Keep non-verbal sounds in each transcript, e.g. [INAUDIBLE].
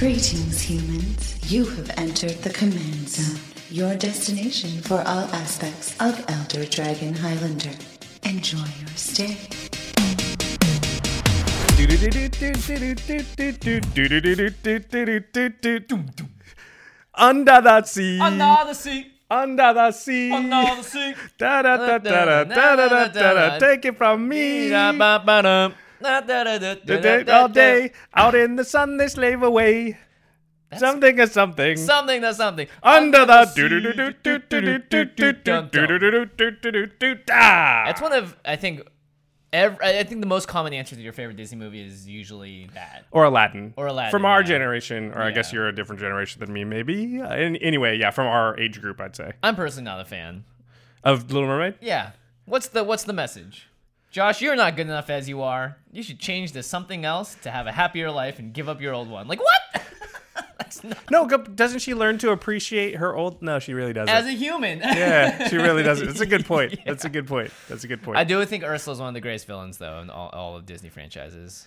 Greetings, humans. You have entered the Command Zone, your destination for all aspects of Elder Dragon Highlander. Enjoy your stay. Under the sea. Under the sea. Under the sea. Under the sea. Da da da da da da da da da da. Take it from me. All day, out in the sun, they slave away. That's something or something. Something or something. Under the That's one of I think every, I think the most common answer to your favorite Disney movie is usually that. Or Aladdin. Or Aladdin. From our yeah. generation, or I guess Yeah. you're a different generation than me, maybe. Uh, an- anyway, yeah, from our age group, I'd say. I'm personally not a fan. Of Little Mermaid? Yeah. What's the what's the message? Josh, you're not good enough as you are. You should change to something else to have a happier life and give up your old one. Like what? [LAUGHS] Not No, doesn't she learn to appreciate her old? No, she really doesn't. as a human. [LAUGHS] yeah, she really doesn't. That's a good [LAUGHS] point. That's a good point. That's a good point. I do think Ursula's one of the greatest villains though in all, all of Disney franchises.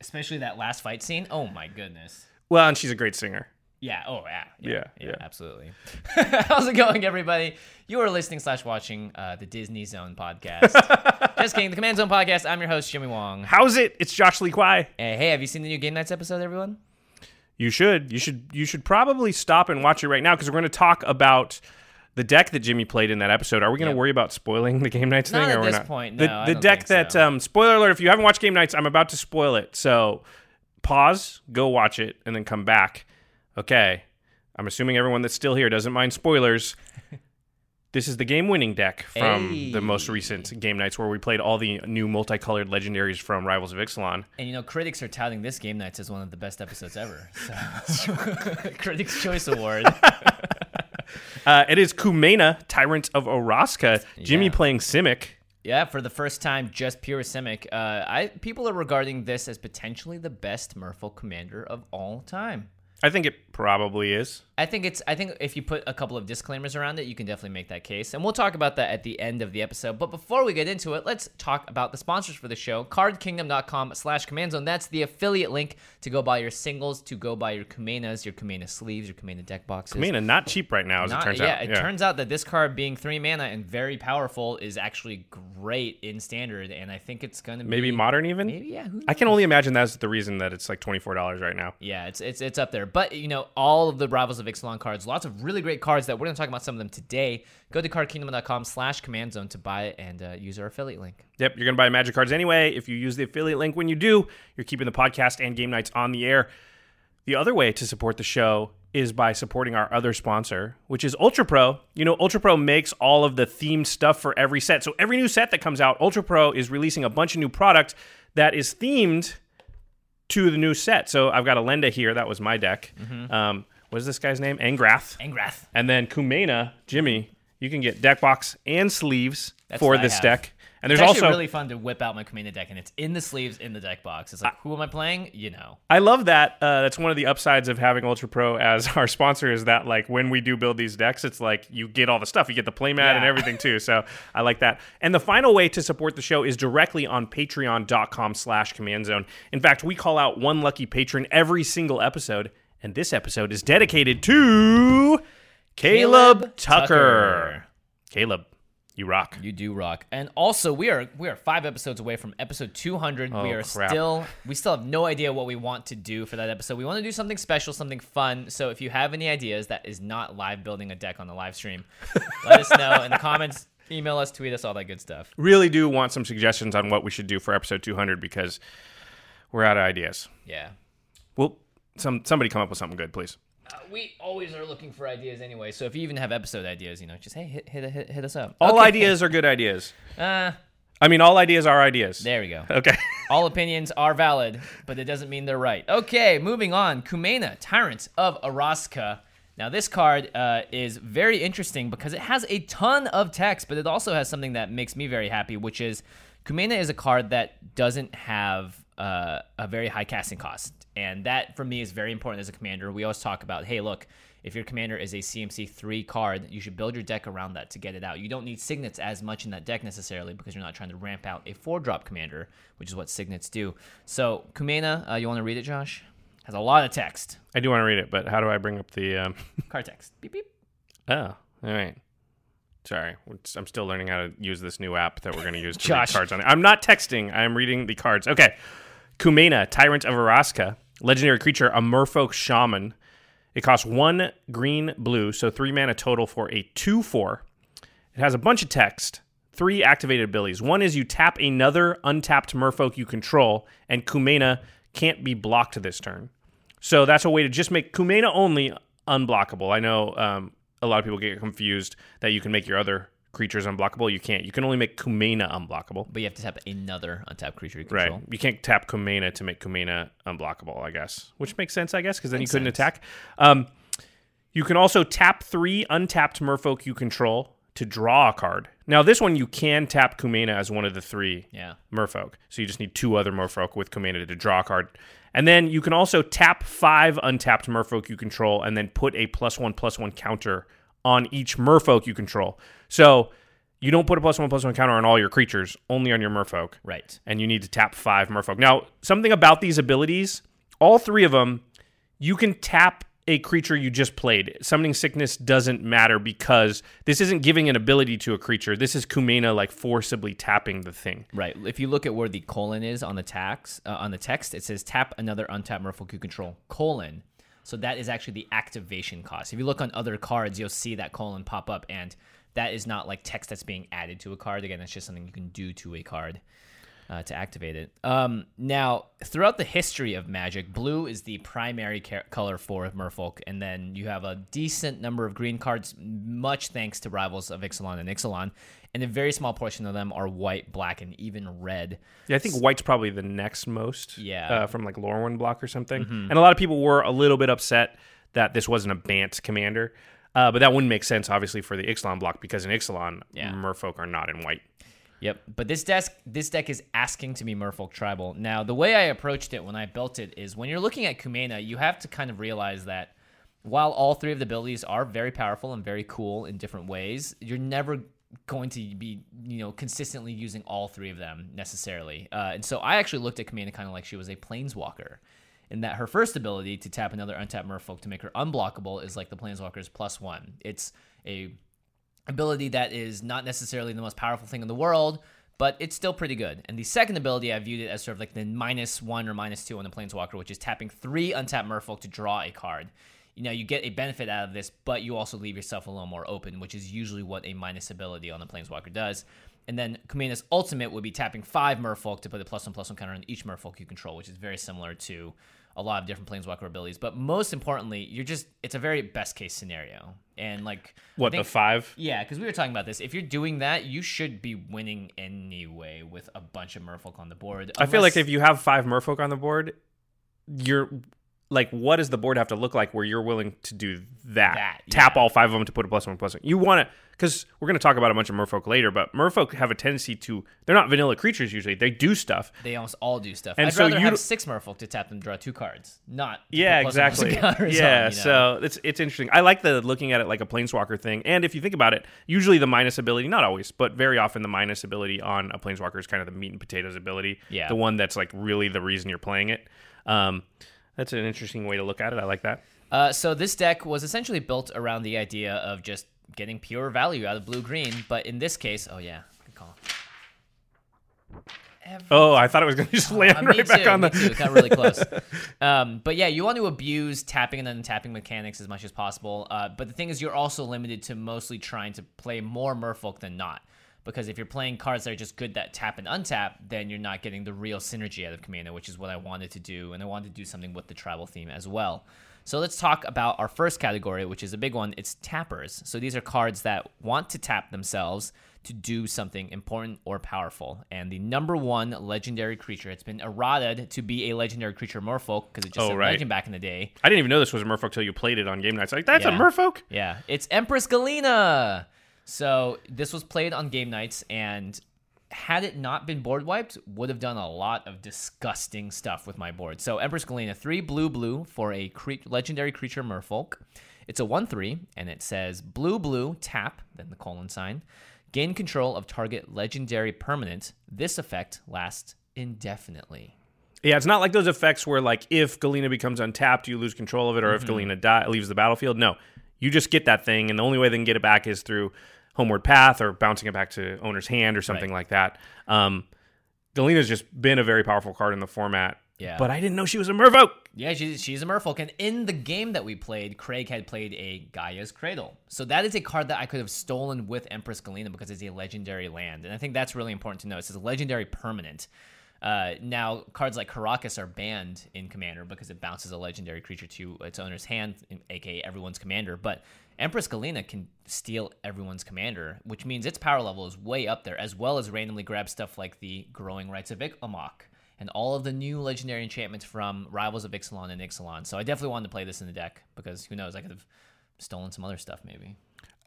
Especially that last fight scene. Oh my goodness. well, and she's a great singer. Yeah. Oh yeah. Yeah, yeah. Absolutely. [LAUGHS] How's it going, everybody? You are listening slash watching uh, the Disney Zone podcast. [LAUGHS] Just kidding. The Command Zone podcast. I'm your host Jimmy Wong. How's it? It's Josh Lee Kwai. Hey, hey, have you seen the new Game Knights episode, everyone? You should. You should. You should probably stop and watch it right now because we're going to talk about the deck that Jimmy played in that episode. Are we going to Yep. worry about spoiling the Game Knights Not thing? at or we're this not? point, The, no, the don't deck that so. um, spoiler alert. If you haven't watched Game Knights, I'm about to spoil it. So pause, go watch it, and then come back. Okay. I'm assuming everyone that's still here doesn't mind spoilers. [LAUGHS] This is the game-winning deck from the most recent Game Knights where we played all the new multicolored legendaries from Rivals of Ixalan. And you know, critics are touting this Game Knights as one of the best episodes ever. So. [LAUGHS] [LAUGHS] Critics' Choice Award. Uh, it is Kumena, Tyrant of Orazca. Jimmy Yeah. playing Simic. Yeah, for the first time, just pure Simic. Uh, I people are regarding this as potentially the best Merfolk commander of all time. I think it probably is. I think it's. I think if you put a couple of disclaimers around it, you can definitely make that case, and we'll talk about that at the end of the episode. But before we get into it, let's talk about the sponsors for the show: CardKingdom.com/slash Command Zone. That's the affiliate link to go buy your singles, to go buy your Kumenas, your Kumena sleeves, your Kumena deck boxes. Kumena, not cheap right now, as Not- it turns out. yeah, out. it turns out that this card being three mana and very powerful is actually great in standard, and I think it's gonna be Maybe modern even? Maybe yeah. Who I can only imagine that's the reason that it's like $24 right now. yeah, it's it's it's up there. But you know, all of the Rivals of Ixalan cards, lots of really great cards that we're gonna talk about some of them today. Go to cardkingdom.com slash command zone to buy it and uh, use our affiliate link. Yep, you're going to buy Magic cards anyway. If you use the affiliate link when you do, you're keeping the podcast and Game Knights on the air. The other way to support the show is by supporting our other sponsor, which is Ultra Pro. You know, Ultra Pro makes all of the themed stuff for every set. So every new set that comes out, Ultra Pro is releasing a bunch of new product that is themed to the new set. So I've got a Lenda here. That was my deck. Mm-hmm. Um, what is this guy's name? Angrath. Angrath. And then Kumena, Jimmy, you can get deck box and sleeves That's for what I this have. deck. And there's it's actually also really fun to whip out my Commander deck, and it's in the sleeves in the deck box. It's like, who am I playing? You know. I love that. Uh, that's one of the upsides of having Ultra Pro as [LAUGHS] our sponsor is that like when we do build these decks, it's like you get all the stuff. You get the playmat and everything too. So I like that. And the final way to support the show is directly on patreon.com slash command zone. In fact, we call out one lucky patron every single episode. And this episode is dedicated to Caleb, Caleb Tucker. Tucker. Caleb, you rock. You do rock. And also we are we are 5 episodes away from episode 200. we Oh, are crap. still we still have no idea what we want to do for that episode. We want to do something special, something fun. So if you have any ideas that is not live building a deck on the live stream, [LAUGHS] let us know in the comments, email us, tweet us, all that good stuff. Really do want some suggestions on what we should do for episode 200 because we're out of ideas. Yeah. Some somebody come up with something good, please. Uh, we always are looking for ideas anyway. So if you even have episode ideas, you know, just hey, hit hit hit, hit us up. All Okay. ideas are good ideas. [LAUGHS] Uh, I mean, all ideas are ideas. There we go. Okay. [LAUGHS] All opinions are valid, but it doesn't mean they're right. Okay, moving on. Kumena, Tyrant of Orazca. Now, this card uh, is very interesting because it has a ton of text, but it also has something that makes me very happy, which is Kumena is a card that doesn't have uh, a very high casting cost. And that, for me, is very important as a commander. We always talk about, hey, look, if your commander is a CMC 3 card, you should build your deck around that to get it out. You don't need signets as much in that deck necessarily because you're not trying to ramp out a 4 drop commander, which is what signets do. So, Kumena, uh, you want to read it, Josh? Has a lot of text. I do want to read it, but how do I bring up the. Um... [LAUGHS] Card text. Beep, beep. Oh, all right. Sorry, I'm still learning how to use this new app that we're going to use to Josh. read cards on it. I'm not texting. I'm reading the cards. Okay. Kumena, Tyrant of Orazca, legendary creature, a Merfolk Shaman. It costs one green, blue, so three mana total for a 2 4. It has a bunch of text, three activated abilities. One is you tap another untapped merfolk you control, and Kumena can't be blocked this turn. So that's a way to just make Kumena only unblockable. I know um, a lot of people get confused that you can make your other creatures unblockable. You can't. You can only make Kumena unblockable. But you have to tap another untapped creature you Right. You can't tap Kumena to make Kumena unblockable, I guess. Which makes sense, I guess, because then Makes you couldn't sense. attack. Um, you can also tap three untapped merfolk you control to draw a card. Now, this one you can tap Kumena as one of the three Yeah. merfolk. So you just need two other merfolk with Kumena to draw a card. And then you can also tap five untapped merfolk you control and then put a plus one plus one counter on each merfolk you control. So you don't put a plus one plus one counter on all your creatures, only on your merfolk Right. and you need to tap five merfolk. Now, something about these abilities, all three of them, you can tap a creature you just played. Summoning sickness doesn't matter because this isn't giving an ability to a creature. This is Kumena like forcibly tapping the thing. Right. If you look at where the colon is on the tax uh, on the text, it says tap another untapped merfolk you control colon. So that is actually the activation cost. If you look on other cards, you'll see that colon pop up, and that is not like text that's being added to a card. Again, that's just something you can do to a card uh, to activate it. Um, now, throughout the history of Magic, blue is the primary ca- color for Merfolk, and then you have a decent number of green cards, much thanks to rivals of Ixalan and Ixalan, and a very small portion of them are white, black, and even red. Yeah, I think white's probably the next most. Yeah. Mm-hmm. Uh, from like Lorwyn block or something. And a lot of people were a little bit upset that this wasn't a Bant commander. Uh, but that wouldn't make sense, obviously, for the Ixalan block because in Ixalan, Yeah. merfolk are not in white. Yep, but this desk this deck is asking to be Merfolk Tribal. Now, the way I approached it when I built it is when you're looking at Kumena, you have to kind of realize that while all three of the abilities are very powerful and very cool in different ways, you're never going to be, you know, consistently using all three of them necessarily. Uh, and so I actually looked at Kumena kind of like she was a planeswalker. In that her first ability to tap another untapped merfolk to make her unblockable is like the planeswalker's plus one. It's a ability that is not necessarily the most powerful thing in the world, but it's still pretty good. And the second ability, I viewed it as sort of like the minus one or minus two on the Planeswalker, which is tapping three untapped Merfolk to draw a card. You know, you get a benefit out of this, but you also leave yourself a little more open, which is usually what a minus ability on the Planeswalker does. And then Kumena's ultimate would be tapping five Merfolk to put a plus one plus one counter on each Merfolk you control, which is very similar to a lot of different Planeswalker abilities. But most importantly, you're just, it's a very best case scenario. And like, What, think- the five? yeah, because we were talking about this. If you're doing that, you should be winning anyway with a bunch of Merfolk on the board. I feel like if you have five merfolk on the board, you're like, what does the board have to look like where you're willing to do that? That, Tap yeah. all five of them to put a plus one plus one. You want to, because we're going to talk about a bunch of merfolk later, but merfolk have a tendency to, they're not vanilla creatures usually. They do stuff. they almost all do stuff. And I'd so rather you have six Merfolk to tap them, draw two cards, not Yeah, put plus one, plus one exactly. Yeah, on, you know? so it's it's interesting. I like the looking at it like a planeswalker thing. And if you think about it, usually the minus ability, not always, but very often the minus ability on a planeswalker is kind of the meat and potatoes ability. Yeah. The one that's like really the reason you're playing it. Um, that's an interesting way to look at it. I like that. Uh, so this deck was essentially built around the idea of just getting pure value out of blue green, but in this case, oh yeah, good call. Every Oh, I thought it was going [LAUGHS] to just land Uh, me right back too, on me the. too. It got really close. [LAUGHS] um, but yeah, you want to abuse tapping and untapping mechanics as much as possible. Uh, but the thing is, you're also limited to mostly trying to play more Merfolk than not. Because if you're playing cards that are just good that tap and untap, then you're not getting the real synergy out of Commander, which is what I wanted to do. And I wanted to do something with the tribal theme as well. So let's talk about our first category, which is a big one. It's tappers. So these are cards that want to tap themselves to do something important or powerful. And the number one legendary creature, it's been eroded to be a legendary creature merfolk because it just Oh, said right. legend back in the day. I didn't even know this was a merfolk till you played it on Game Knights. Like that's a Yeah. merfolk. Yeah, it's Empress Galina. So this was played on Game Knights, and had it not been board wiped, would have done a lot of disgusting stuff with my board. So Empress Galina, three blue blue for a cre- legendary creature merfolk. It's a one three, and it says blue blue tap, then the colon sign. Gain control of target legendary permanent. This effect lasts indefinitely. Yeah, it's not like those effects where like if Galina becomes untapped, you lose control of it, or if mm-hmm. Galina die, leaves the battlefield. No, you just get that thing, and the only way they can get it back is through homeward path or bouncing it back to owner's hand or something like that. Um, Galina's just been a very powerful card in the format. Yeah. but I didn't know she was a Merfolk. Yeah, she's, she's a merfolk. And in the game that we played, Craig had played a Gaea's Cradle. So that is a card that I could have stolen with Empress Galina because it's a legendary land. And I think that's really important to know. It's a legendary permanent. Uh, now, cards like Karakas are banned in Commander because it bounces a legendary creature to its owner's hand, aka everyone's commander. But Empress Galina can steal everyone's commander, which means its power level is way up there, as well as randomly grab stuff like the Growing Rites of Amok and all of the new legendary enchantments from Rivals of Ixalan and Ixalan. So I definitely wanted to play this in the deck because who knows, I could have stolen some other stuff maybe.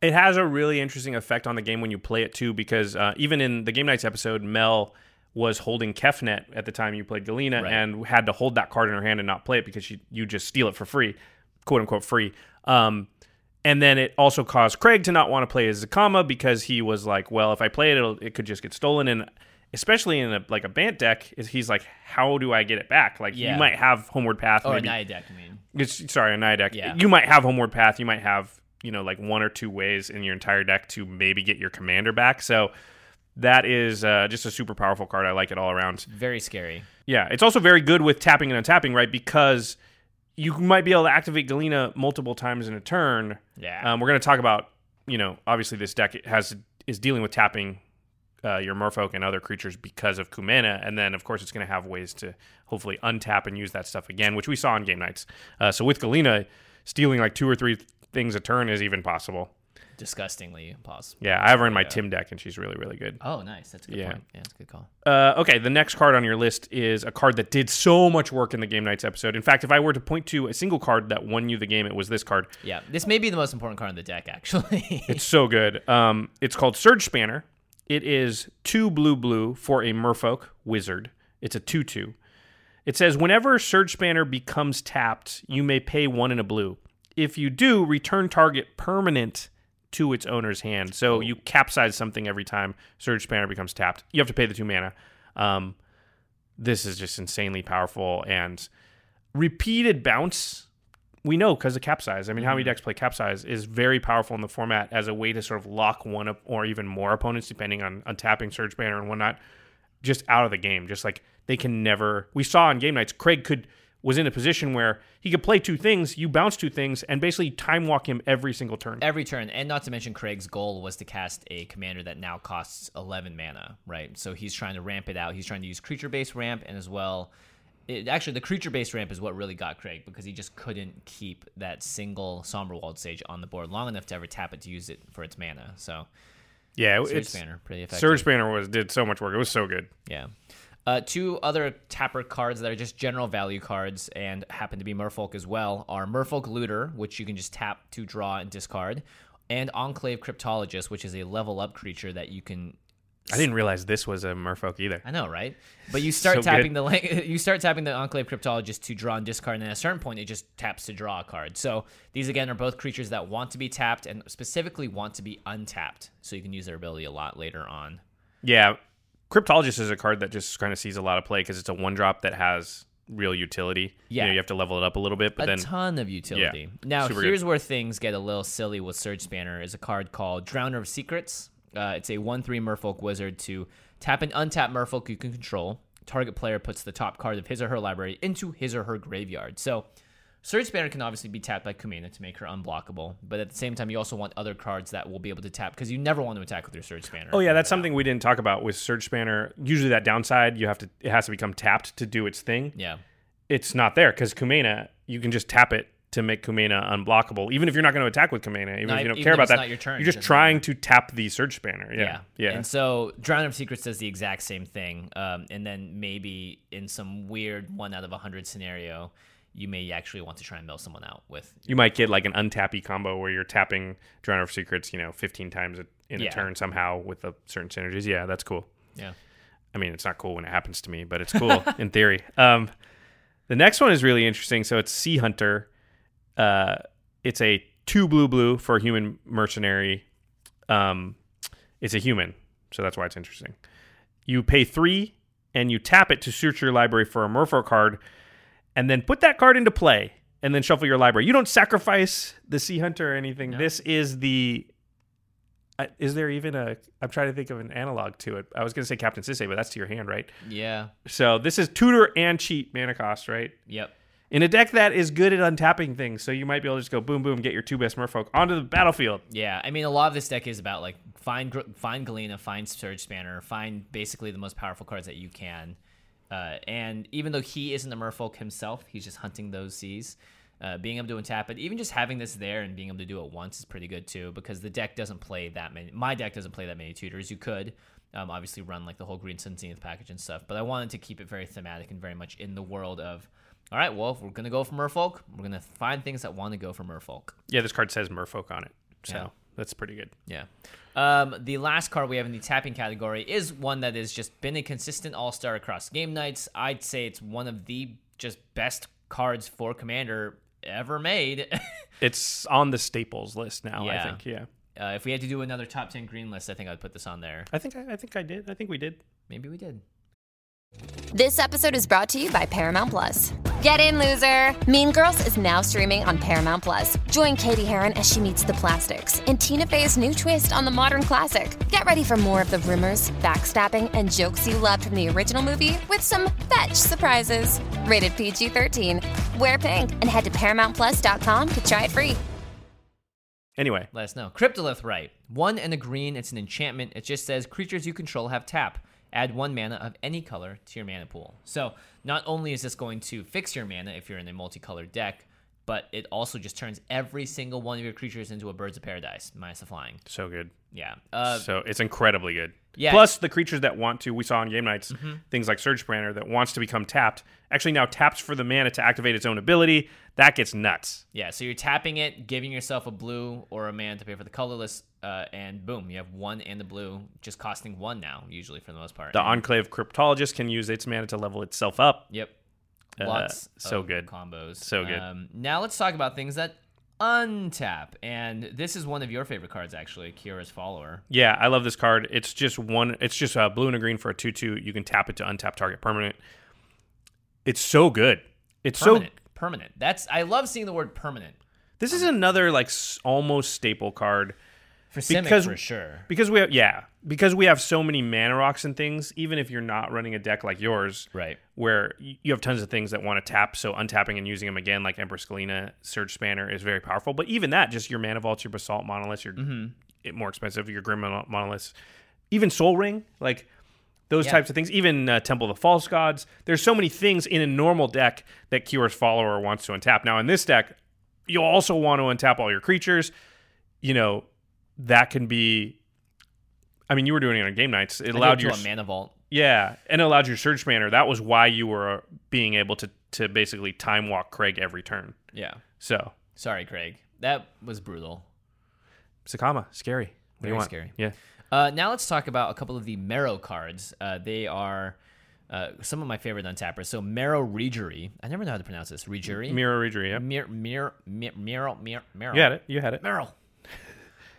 It has a really interesting effect on the game when you play it too, because uh, even in the Game Knights episode, Mel was holding Kefnet at the time you played Galina Right. and had to hold that card in her hand and not play it because you, you just steal it for free, quote unquote free. Um, and then it also caused Craig to not want to play as Zacama because he was like, well, if I play it, it'll, it could just get stolen. And especially in a like a Bant deck, is he's like, how do I get it back? Like Yeah. you might have Homeward Path, Or maybe a Naya deck, I mean. it's, sorry, a Naya deck. Yeah. You might have Homeward Path. You might have, you know, like one or two ways in your entire deck to maybe get your commander back. So that is uh, just a super powerful card. I like it all around. Very scary. Yeah. It's also very good with tapping and untapping, right? Because you might be able to activate Galina multiple times in a turn. Yeah. Um, we're going to talk about, you know, obviously this deck has is dealing with tapping uh, your Merfolk and other creatures because of Kumena, and then of course it's going to have ways to hopefully untap and use that stuff again, which we saw in Game Knights. Uh, so with Galina, stealing like two or three things a turn is even possible. Disgustingly possible. Yeah, I have her in my Tim deck, and she's really really good. Oh, nice. That's a good Yeah. point. Yeah, that's a good call. Uh, okay, the next card on your list is a card that did so much work in the Game Knights episode. In fact, if I were to point to a single card that won you the game, it was this card. Yeah, this may be the most important card in the deck, actually. [LAUGHS] It's so good. Um, it's called Surge Spanner. It is two blue blue for a Merfolk wizard. It's a 2 2. It says whenever Surge Spanner becomes tapped, you may pay one in a blue. If you do, return target permanent to its owner's hand. So you capsize something every time Surge Spanner becomes tapped. You have to pay the two mana. Um, this is just insanely powerful and repeated bounce we know because of capsize. I mean, how many decks play capsize is very powerful in the format as a way to sort of lock one up or even more opponents, depending on, on tapping Surge Spanner and whatnot, just out of the game. Just like they can never. We saw on Game Knights, Craig could was in a position where he could play two things, you bounce two things, and basically time walk him every single turn. Every turn, and not to mention Craig's goal was to cast a commander that now costs 11 mana, right? So he's trying to ramp it out. He's trying to use creature based ramp, and as well, it, actually the creature based ramp is what really got Craig because he just couldn't keep that single Somberwald Sage on the board long enough to ever tap it to use it for its mana. So yeah, Surge it's Spanner, pretty effective. Surge Spanner was did so much work. It was so good. Yeah. Uh, two other tapper cards that are just general value cards and happen to be Merfolk as well are Merfolk Looter, which you can just tap to draw and discard, and Enclave Cryptologist, which is a level up creature that you can. I didn't realize this was a Merfolk either. I know, right? But you start So tapping good. the [LAUGHS] you start tapping the Enclave Cryptologist to draw and discard, and at a certain point, it just taps to draw a card. So these again are both creatures that want to be tapped and specifically want to be untapped, so you can use their ability a lot later on. Yeah, Cryptologist is a card that just kind of sees a lot of play because it's a one drop that has real utility. Yeah. you, know, you have to level it up a little bit, but a then a ton of utility. Yeah, now, here's good. where things get a little silly with Surge Spanner. Is a card called Drowner of Secrets. Uh, it's a one-three Merfolk wizard to tap an untap Merfolk you can control. Target player puts the top card of his or her library into his or her graveyard. So, Surge Spanner can obviously be tapped by Kumena to make her unblockable, but at the same time, you also want other cards that will be able to tap because you never want to attack with your Surge Spanner. Oh yeah, that's something we didn't talk about with Surge Spanner. Usually that downside, you have to it has to become tapped to do its thing. Yeah. It's not there because Kumena, you can just tap it to make Kumena unblockable, even if you're not going to attack with Kumena, even No, if you don't care about it's that. not your turn, you're just trying to tap the Surge Spanner. Yeah, yeah. And so Drowner of Secrets does the exact same thing. Um, and then maybe in some weird one out of a hundred scenario, you may actually want to try and mill someone out with. you might get like an untappy combo where you're tapping Drowner of Secrets, you know, 15 times in a Yeah. turn somehow with a certain synergies. Yeah, that's cool. Yeah. I mean, it's not cool when it happens to me, but it's cool [LAUGHS] in theory. Um, the next one is really interesting. So it's Sea Hunter. Uh, it's a two blue blue for a human mercenary. Um, it's a human, so that's why it's interesting. You pay three and you tap it to search your library for a Merfolk card, and then put that card into play, and then shuffle your library. You don't sacrifice the Sea Hunter or anything. This is the. Uh, is there even a? I'm trying to think of an analog to it. I was going to say Captain Sisay, but that's to your hand, right? Yeah. So this is tutor and cheat mana cost, right? Yep. In a deck that is good at untapping things, so you might be able to just go boom boom, get your two best merfolk onto the battlefield. Yeah, I mean, a lot of this deck is about like find find Galina, find Surge Spanner, find basically the most powerful cards that you can. Uh, and even though he isn't a Merfolk himself, he's just hunting those seas. Uh, being able to untap it, even just having this there and being able to do it once is pretty good too, because the deck doesn't play that many. My deck doesn't play that many tutors. You could um, obviously run like the whole Green Sun Zenith package and stuff, but I wanted to keep it very thematic and very much in the world of. All right, well, if we're gonna go for Merfolk, we're gonna find things that want to go for Merfolk. Yeah, this card says merfolk on it, so Yeah. that's pretty good. Yeah. Um, the last card we have in the tapping category is one that has just been a consistent all star across Game Knights. I'd say it's one of the just best cards for Commander ever made. [LAUGHS] It's on the staples list now. I think. Yeah, uh, if we had to do another top 10 green list, I think I'd put this on there. I think I, I think I did. I think we did. Maybe we did. This episode is brought to you by Paramount Plus. Get in, loser! Mean Girls is now streaming on Paramount Plus. Join Cady Heron as she meets the plastics in Tina Fey's new twist on the modern classic. Get ready for more of the rumors, backstabbing, and jokes you loved from the original movie with some fetch surprises. Rated PG 13. Wear pink and head to ParamountPlus.com to try it free. Anyway, Let us know. Cryptolith Rite. One and a green, it's an enchantment. It just says creatures you control have tap. Add one mana of any color to your mana pool. So not only is this going to fix your mana if you're in a multicolored deck, but it also just turns every single one of your creatures into a birds of paradise, minus the flying. so good. Yeah. Uh, so it's incredibly good. Yeah. Plus the creatures that want to, we saw on Game Knights, Mm-hmm. things like Surge Spanner that wants to become tapped, actually now taps for the mana to activate its own ability. That gets nuts. yeah, so you're tapping it, giving yourself a blue or a mana to pay for the colorless, uh, and boom, you have one and the blue, just costing one now, usually for the most part. The And- Enclave Cryptologist can use its mana to level itself up. Yep. Uh, Lots so of good. combos. So good. Um, now let's talk about things that untap. And this is one of your favorite cards, actually, Kiora's follower. Yeah, I love this card. It's just one. It's just a blue and a green for a two-two. You can tap it to untap target permanent. It's so good. It's Permanent. so. permanent. That's I love seeing the word permanent. This is another like almost staple card For Simic, Because- for sure. because we have yeah because we have so many mana rocks and things. Even if you're not running a deck like yours, Right. where you have tons of things that want to tap, so untapping and using them again, like Empress Galina, Surge Spanner, is very powerful. But even that, just your Mana Vaults, your Basalt Monoliths, your Mm-hmm. it more expensive, your Grim Mono- Monoliths, even Sol Ring, like those Yeah. types of things, even uh, Temple of the False Gods. There's so many things in a normal deck that Kiora's follower wants to untap. Now, in this deck, you'll also want to untap all your creatures. You know, that can be. I mean, you were doing it on Game Knights. It I allowed your mana vault. yeah, and it allowed your Surge Spanner. That was why you were being able to to basically time walk Craig every turn. Yeah. So Sorry, Craig. That was brutal. Zacama, scary. What do Very you want? scary. Yeah. Uh, now let's talk about a couple of the Merrow cards. Uh, they are uh, some of my favorite untappers. So Merrow Reejerey. I never know how to pronounce this. Regery. Mirror Reader, yeah. Mir mir mir Marrow mir Marrow. You had it. You had it. Merrill.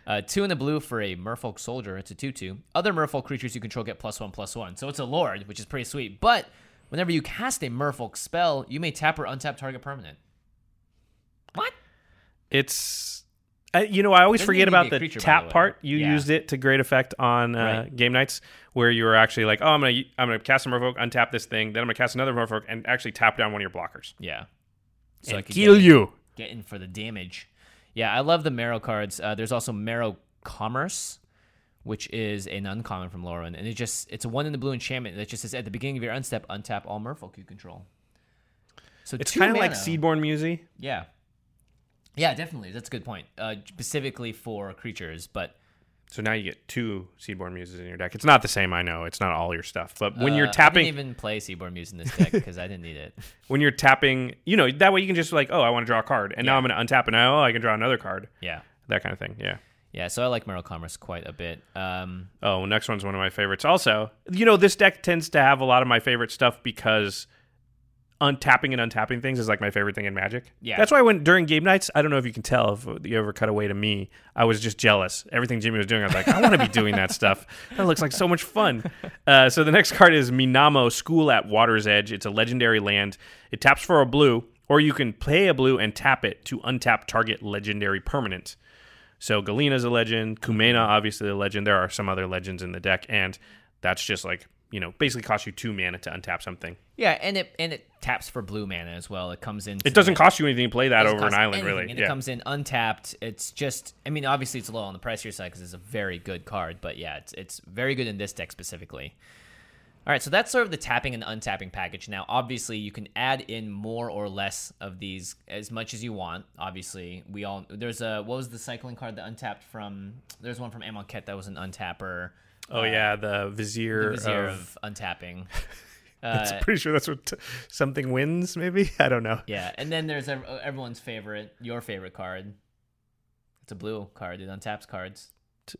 Uh, two in the blue for a Merfolk soldier. It's a 2 2. Other Merfolk creatures you control get plus one, plus one. So it's a Lord, which is pretty sweet. But whenever you cast a Merfolk spell, you may tap or untap target permanent. What? It's uh, you know I always Doesn't forget need to be about the creature, tap the part. You Yeah. used it to great effect on uh, Right. Game Knights where you were actually like, oh, I'm gonna I'm gonna cast a Merfolk, untap this thing, then I'm gonna cast another Merfolk, and actually tap down one of your blockers Yeah. So I could kill get you. Get in for the damage. Yeah, I love the Merrow cards. Uh, there's also Merrow Commerce, which is an uncommon from Lorwyn, and it just it's a one in the blue enchantment that just says at the beginning of your unstep, untap all Merfolk you control. So It's kind of like. Seedborn Musey. Yeah. Yeah, definitely. That's a good point. Uh, specifically for creatures, but So now you get two Seedborn Muses in your deck. It's not the same, I know. It's not all your stuff. But when uh, you're tapping, I didn't even play Seedborn Muse in this deck because I didn't need it. [LAUGHS] when you're tapping, you know, that way you can just like, oh, I want to draw a card. And now I'm going to untap and now oh, I can draw another card. Yeah, That kind of thing. Yeah. yeah. So I like Merrow Commerce quite a bit. Um, Oh, well, next one's one of my favorites. Also, you know, this deck tends to have a lot of my favorite stuff because untapping and untapping things is like my favorite thing in Magic. Yeah. That's why when during Game Knights, I don't know if you can tell if you ever cut away to me, I was just jealous. Everything Jimmy was doing, I was like, I want to be doing that stuff. That looks like so much fun. Uh, so the next card is Minamo School at Water's Edge. It's a legendary land. It taps for a blue, or you can play a blue and tap it to untap target legendary permanent. So Galina's a legend, Kumena obviously a legend. There are some other legends in the deck, and that's just like you know basically costs you two mana to untap something. yeah, and it and it taps for blue mana as well. It comes in. It doesn't cost you anything to play that over an island, anything, really. And yeah. it comes in untapped. It's just, I mean, obviously it's low on the pricier side because it's a very good card, but yeah, it's it's very good in this deck specifically. All right, so that's sort of the tapping and untapping package. Now, obviously, you can add in more or less of these as much as you want. Obviously, we all there's a what was the cycling card that untapped from? There's one from Amonkhet that was an untapper. Oh uh, yeah, the vizier, The Vizier of. of, untapping. [LAUGHS] Uh, I'm pretty sure that's what t- something wins. Maybe [LAUGHS] I don't know. Yeah, and then there's everyone's favorite, your favorite card. It's a blue card. It untaps cards.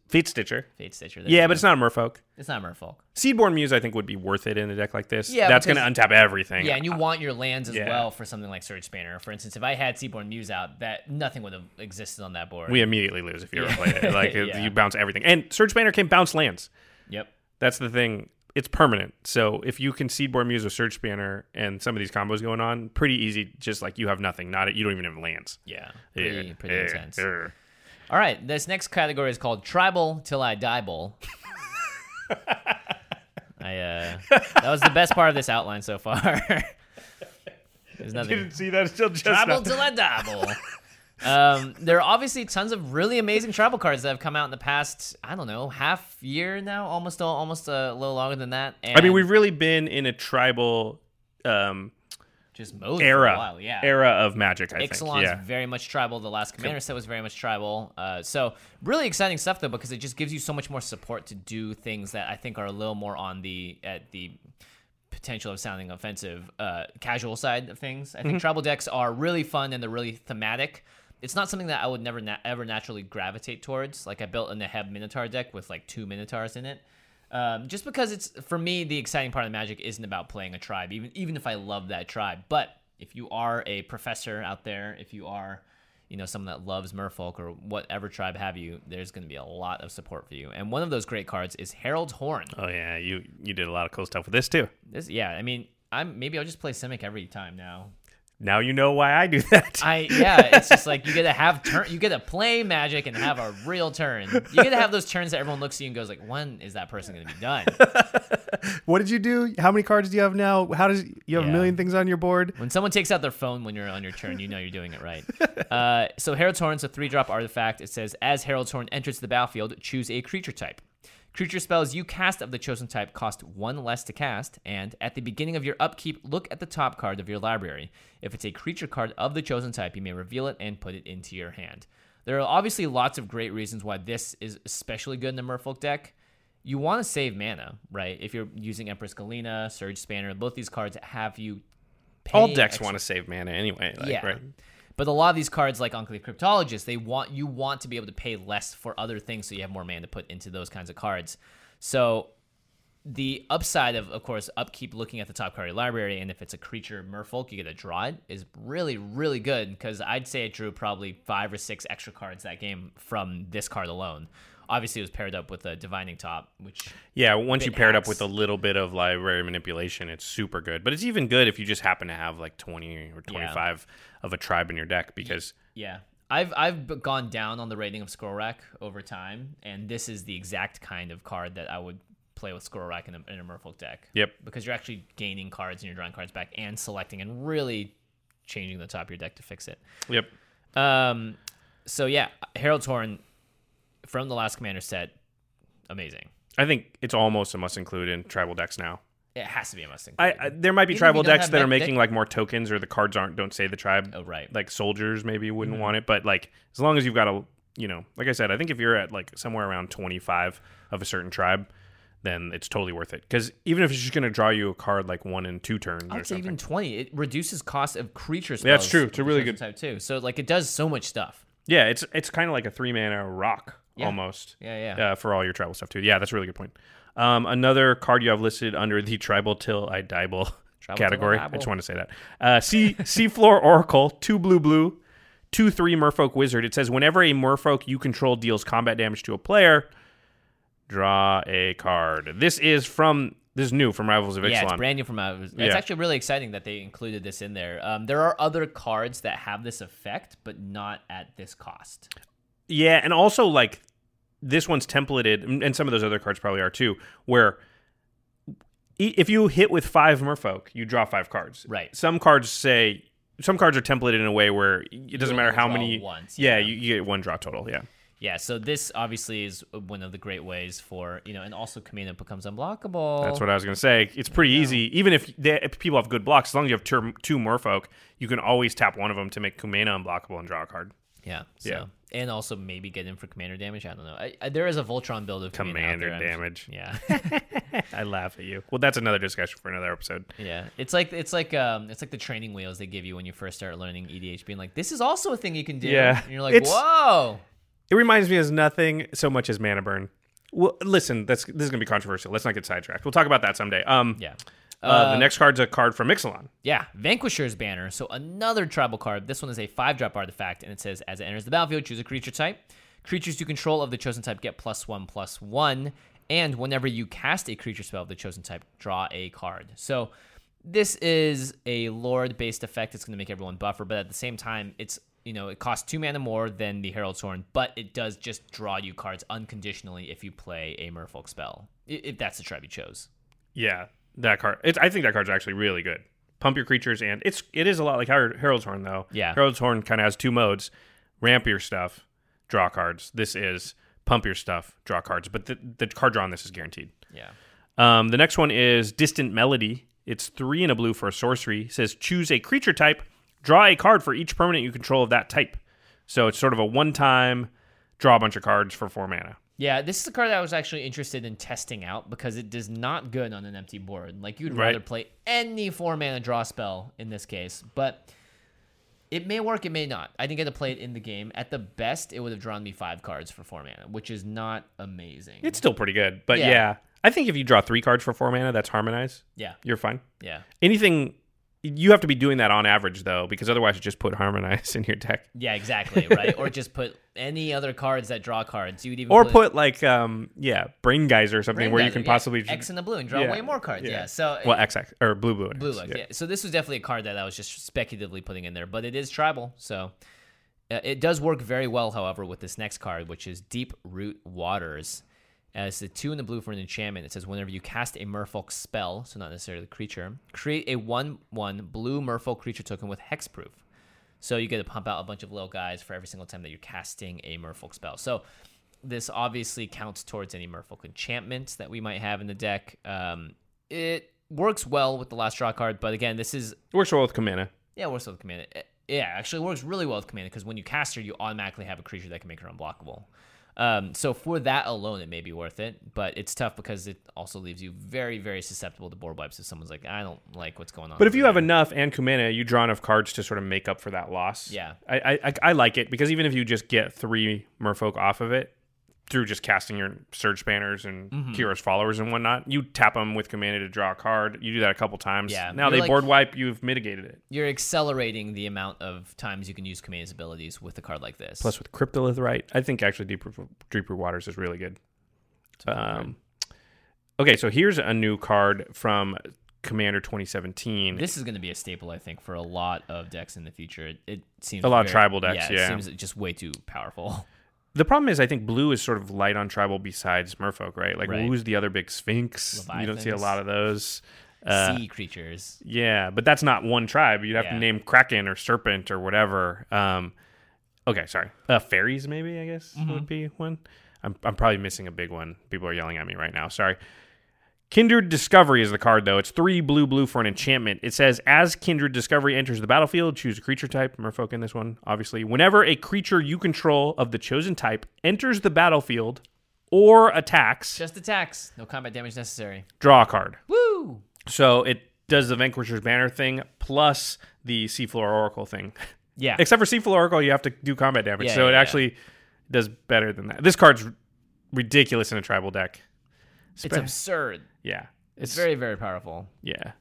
Fate Stitcher. Fate Stitcher. Yeah, but it's not a Merfolk. It's not Merfolk. Seedborn Muse, I think, would be worth it in a deck like this. Yeah, that's going to untap everything. Yeah, and you want your lands as Yeah. well for something like Surge Spanner. For instance, if I had Seedborn Muse out, that nothing would have existed on that board. we immediately lose if you ever Yeah. play it. Like [LAUGHS] Yeah. you bounce everything, and Surge Spanner can bounce lands. Yep. That's the thing. It's permanent. So if you can Seedborn Muse or Surge Spanner and some of these combos going on, pretty easy. Just like you have nothing. Not you don't even have lands. Yeah. Pretty, Yeah. pretty Yeah. intense. All right. This next category is called Tribal Till I Die Bowl. [LAUGHS] I uh, that was the best part of this outline so far. [LAUGHS] There's nothing. Didn't see that still just Tribal now. till I die bowl. Um, there are obviously tons of really amazing tribal cards that have come out in the past. I don't know, half year now, almost almost a little longer than that. And I mean, we've really been in a tribal um, just mode era while, yeah. era of Magic. I think. Ixalan's Yeah. very much tribal. The last commander set was very much tribal. Uh, so really exciting stuff though, because it just gives you so much more support to do things that I think are a little more on the at the potential of sounding offensive uh, casual side of things. I Mm-hmm. think tribal decks are really fun and they're really thematic. It's not something that I would never na- ever naturally gravitate towards. Like I built a Neheb Minotaur deck with like two Minotaurs in it. Um, just because it's for me the exciting part of Magic isn't about playing a tribe, even even if I love that tribe. But if you are a professor out there, if you are, you know, someone that loves Merfolk or whatever tribe have you, there's going to be a lot of support for you. And one of those great cards is Herald's Horn. Oh yeah, you you did a lot of cool stuff with this too. This, yeah, I mean, I'm maybe I'll just play Simic every time now. Now you know why I do [LAUGHS] that. I yeah, it's just like you get to have turn, you get to play Magic and have a real turn. You get to have those turns that everyone looks at you and goes like, when is that person going to be done? [LAUGHS] what did you do? How many cards do you have now? How does you have Yeah. a million things on your board? When someone takes out their phone when you're on your turn, you know you're doing it right. [LAUGHS] Uh, so Herald's Horn's a three drop artifact. It says, as Herald's Horn enters the battlefield, choose a creature type. Creature spells you cast of the chosen type cost one less to cast, and at the beginning of your upkeep, look at the top card of your library. If it's a creature card of the chosen type, you may reveal it and put it into your hand. There are obviously lots of great reasons why this is especially good in the Merfolk deck. You want to save mana, right? If you're using Empress Galina, Surge Spanner, both these cards have you All decks extra- want to save mana anyway. Like, yeah. Right? But a lot of these cards, like Enclave Cryptologist, they want you want to be able to pay less for other things, so you have more mana to put into those kinds of cards. So the upside of, of course, upkeep looking at the top card of your library, and if it's a creature Merfolk, you get to draw it, is really, really good. Because I'd say I drew probably five or six extra cards that game from this card alone. Obviously, it was paired up with a Divining Top, which Yeah, once you pair it up with a little bit of library manipulation, it's super good. But it's even good if you just happen to have like 20 or 25 of a tribe in your deck because Yeah. I've I've gone down on the rating of Scroll Rack over time, and this is the exact kind of card that I would play with Scroll Rack in a, in a Merfolk deck. Yep. Because you're actually gaining cards and you're drawing cards back and selecting and really changing the top of your deck to fix it. yep. Um, so yeah, Herald's Horn from the last Commander set, amazing. I think it's almost a must include in tribal decks now. It has to be a Mustang. I, I there might be Even tribal decks that are making that- like more tokens or the cards aren't don't say the tribe. Oh, right. Mm-hmm. Like soldiers maybe wouldn't want it, but like as long as you've got a you know, like I said, I think if you're at like somewhere around 25 of a certain tribe, then it's totally worth it. Because even if it's just going to draw you a card like one in two turns I or would say something, even twenty. It reduces cost of creature spells. Yeah, it's true. It's a really good- type too. So like it does so much stuff. yeah, it's it's kind of like a three mana rock Yeah. almost. Yeah, yeah. Uh, for all your tribal stuff too. Yeah, that's a really good point. Um, another card you have listed under the tribal till I Tribal till I category. I just want to say that. Uh, sea [LAUGHS] Seafloor Oracle, two blue blue, two three Merfolk Wizard. It says whenever a Merfolk you control deals combat damage to a player, draw a card. This is from this is new from Rivals of Ixalan. Yeah, it's brand new from. It's Yeah. actually really exciting that they included this in there. Um, there are other cards that have this effect, but not at this cost. Yeah, and also like this one's templated, and some of those other cards probably are too, where if you hit with five Merfolk, you draw five cards. Right. Some cards say some cards are templated in a way where it doesn't matter how many. once, yeah, yeah. you, you get one draw total. Yeah. Yeah, so this obviously is one of the great ways for you know, and also Kumena becomes unblockable. That's what I was gonna say. It's pretty easy, even if, they, if people have good blocks. As long as you have two, two Merfolk, you can always tap one of them to make Kumena unblockable and draw a card. Yeah, so. Yeah. And also maybe get in for commander damage. I don't know. I, I, there is a Voltron build of Commander there. Damage. Yeah, [LAUGHS] [LAUGHS] I laugh at you. Well, that's another discussion for another episode. yeah. It's like it's like um it's like the training wheels they give you when you first start learning EDH, being like, this is also a thing you can do. Yeah. and you're like, It's- whoa. It reminds me of nothing so much as mana burn. Well, listen, that's this is gonna be controversial. Let's not get sidetracked. We'll talk about that someday. Um, Yeah. Uh, the next card's a card from Ixalan. Yeah, Vanquisher's Banner. So another tribal card. This one is a five drop artifact, and it says as it enters the battlefield, choose a creature type. Creatures you control of the chosen type get plus one plus one, and whenever you cast a creature spell of the chosen type, draw a card. So this is a lord based effect. It's going to make everyone buffer, but at the same time, it's you know it costs two mana more than the Herald's Horn, but it does just draw you cards unconditionally if you play a Merfolk spell, if that's the tribe you chose. Yeah, that card. It's, I think that card's actually really good. Pump your creatures, and it's it is a lot like Her- Herald's Horn though. Yeah. Herald's Horn kind of has two modes: ramp your stuff, draw cards. This is pump your stuff, draw cards. But the the card draw on this is guaranteed. Yeah. Um, the next one is Distant Melody. It's three and a blue for a sorcery. It says choose a creature type, draw a card for each permanent you control of that type. So it's sort of a one time draw a bunch of cards for four mana. Yeah, this is a card that I was actually interested in testing out because it does not good on an empty board. Like you'd Right. rather play any four mana draw spell in this case, but it may work, it may not. I didn't get to play it in the game. At the best, it would have drawn me five cards for four mana, which is not amazing. It's still pretty good. But Yeah. yeah. I think if you draw three cards for four mana, that's harmonize. yeah, You're fine. yeah, Anything you have to be doing that on average though, because otherwise you just put harmonize [LAUGHS] in your deck. yeah, exactly, right? or just put any other cards that draw cards. You'd even Or put like um yeah, brain geyser or something Brain where you Geyser, can yeah. possibly X in the blue and draw Yeah, way more cards. Yeah, so well XX or blue blue. Blue is, yeah. So this was definitely a card that I was just speculatively putting in there, but it is tribal, so uh, it does work very well. However, with this next card, which is Deep Root Waters, as the two in the blue for an enchantment, it says whenever you cast a Merfolk spell, so not necessarily the creature, create a one-one blue Merfolk creature token with hexproof. So you get to pump out a bunch of little guys for every single time that you're casting a Merfolk spell. So this obviously counts towards any Merfolk enchantments that we might have in the deck. Um, it works well with the last draw card, but again, this is It works well with Commander. yeah, it works with Commander. Eh, Yeah, actually, it works really well with Commander because when you cast her, you automatically have a creature that can make her unblockable. Um, so for that alone, it may be worth it, but it's tough because it also leaves you very, very susceptible to board wipes if someone's like, I don't like what's going on. But if you have enough and Kumena, you draw enough cards to sort of make up for that loss. Yeah. I, I I- I like it because even if you just get three Merfolk off of it through just casting your Surge Spanners and Mm-hmm. Kiora's followers and whatnot, you tap them with Kumena to draw a card. You do that a couple times. Yeah, Now you're they like- board wipe. You've mitigated it. you're accelerating the amount of times you can use Commander's abilities with a card like this. Plus with Cryptolith Rite, I think actually Deeper Deeper Waters is really good. Um, okay, so here's a new card from Commander 2017. this is going to be a staple, I think, for a lot of decks in the future. It, it seems A lot of tribal decks, yeah. It yeah. seems just way too powerful. [LAUGHS] The problem is, I think blue is sort of light on tribal besides Merfolk, right? Like, Right. who's the other big Sphinx? You don't see a lot of those. Uh, sea creatures. yeah, but that's not one tribe. You'd have Yeah. to name Kraken or Serpent or whatever. Um, okay, sorry. Uh, fairies, maybe, I guess, Mm-hmm. would be one. I'm, I'm probably missing a big one. People are yelling at me right now. Sorry. Kindred Discovery is the card, though. It's three blue blue for an enchantment. It says, as Kindred Discovery enters the battlefield, choose a creature type. Merfolk in this one, obviously. Whenever a creature you control of the chosen type enters the battlefield or attacks, Just attacks, no combat damage necessary. draw a card. Woo! So it does the Vanquisher's Banner thing plus the Seafloor Oracle thing. [LAUGHS] Yeah. Except for Seafloor Oracle, you have to do combat damage. Yeah, so it yeah, actually does better than that. This card's ridiculous in a tribal deck. It's absurd. yeah. It's very, very powerful. Yeah.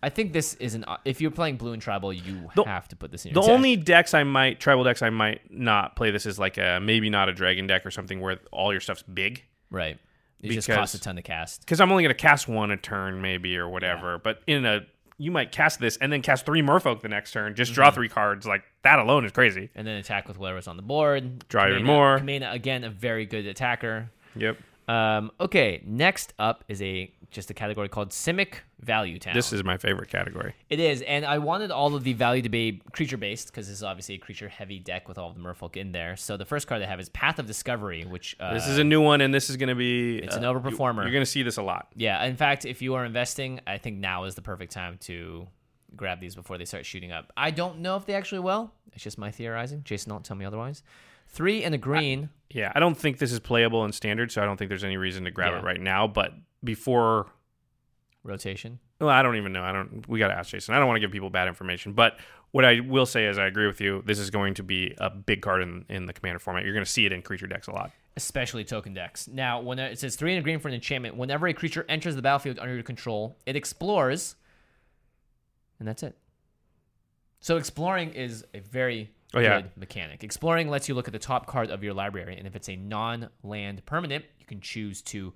I think this is an. If you're playing blue and tribal, you The- have to put this in The your deck. only decks I might tribal decks I might not play this is like a maybe not a dragon deck or something where all your stuff's big right. It just costs a ton to cast. because I'm only going to cast one a turn maybe or whatever. But in a you might cast this and then cast three Merfolk the next turn. Just Mm-hmm. draw three cards. Like that alone is crazy. And then attack with whatever's on the board. Draw even more. Kumena, again, a very good attacker. Yep. Um, okay, next up is a just a category called Simic Value Town. This is my favorite category. It is, and I wanted all of the value to be creature based because this is obviously a creature heavy deck with all of the Merfolk in there. So the first card I have is Path of Discovery, which uh, This is a new one, and this is going to be. It's an uh, overperformer. You, are going to see this a lot. yeah. In fact, if you are investing, I think now is the perfect time to grab these before they start shooting up. I don't know if they actually will. It's just my theorizing. Jason, don't tell me otherwise. Three and a green. Yeah, I don't think this is playable in standard, so I don't think there's any reason to grab Yeah. it right now. But before, rotation. well, I don't even know. I don't. We got to ask Jason. I don't want to give people bad information, but what I will say is I agree with you. This is going to be a big card in in the commander format. You're going to see it in creature decks a lot. especially token decks. Now, when it says three and a green for an enchantment, whenever a creature enters the battlefield under your control, it explores, and that's it. So exploring is a very Oh, yeah. mechanic. Exploring lets you look at the top card of your library, and if it's a non-land permanent, you can choose to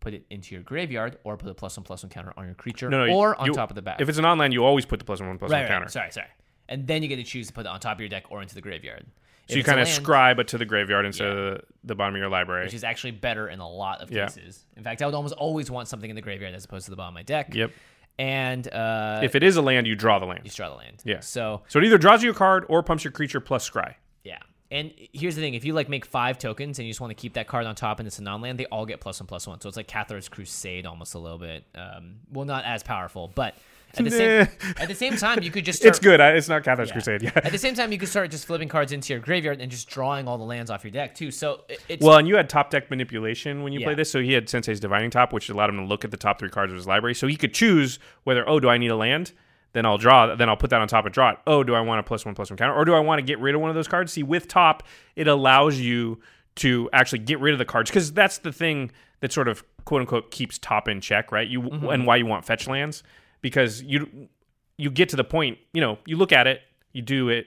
put it into your graveyard or put a plus one plus one counter on your creature No, no, or on you- top of the back. If it's an online, you always put the plus one plus right, one right, counter. sorry, sorry, and then you get to choose to put it on top of your deck or into the graveyard. So If you kind of land- scribe it to the graveyard instead Yeah. of the, the bottom of your library. which is actually better in a lot of Yeah. cases. In fact, I would almost always want something in the graveyard as opposed to the bottom of my deck. Yep. And uh, if it is a land, you draw the land. you draw the land. Yeah. So So it either draws you a card or pumps your creature plus scry. yeah. And here's the thing: if you like make five tokens and you just want to keep that card on top and it's a non-land, they all get plus one plus one. So it's like Cathar's Crusade almost a little bit. Um, well, not as powerful, but at the same at the same time, you could just start, It's good. I- It's not Cathar's Yeah. Crusade. Yeah. At the same time, you could start just flipping cards into your graveyard and just drawing all the lands off your deck too. So it's Well, and you had top deck manipulation when you Yeah. play this. So he had Sensei's Divining Top, which allowed him to look at the top three cards of his library. So he could choose whether, oh, do I need a land? Then I'll draw. Then I'll put that on top and draw it. Oh, do I want a plus one plus one counter, or do I want to get rid of one of those cards? See, with top, it allows you to actually get rid of the cards because that's the thing that sort of quote unquote keeps top in check, right? You Mm-hmm. and why you want fetch lands because you you get to the point, you know, you look at it, you do it,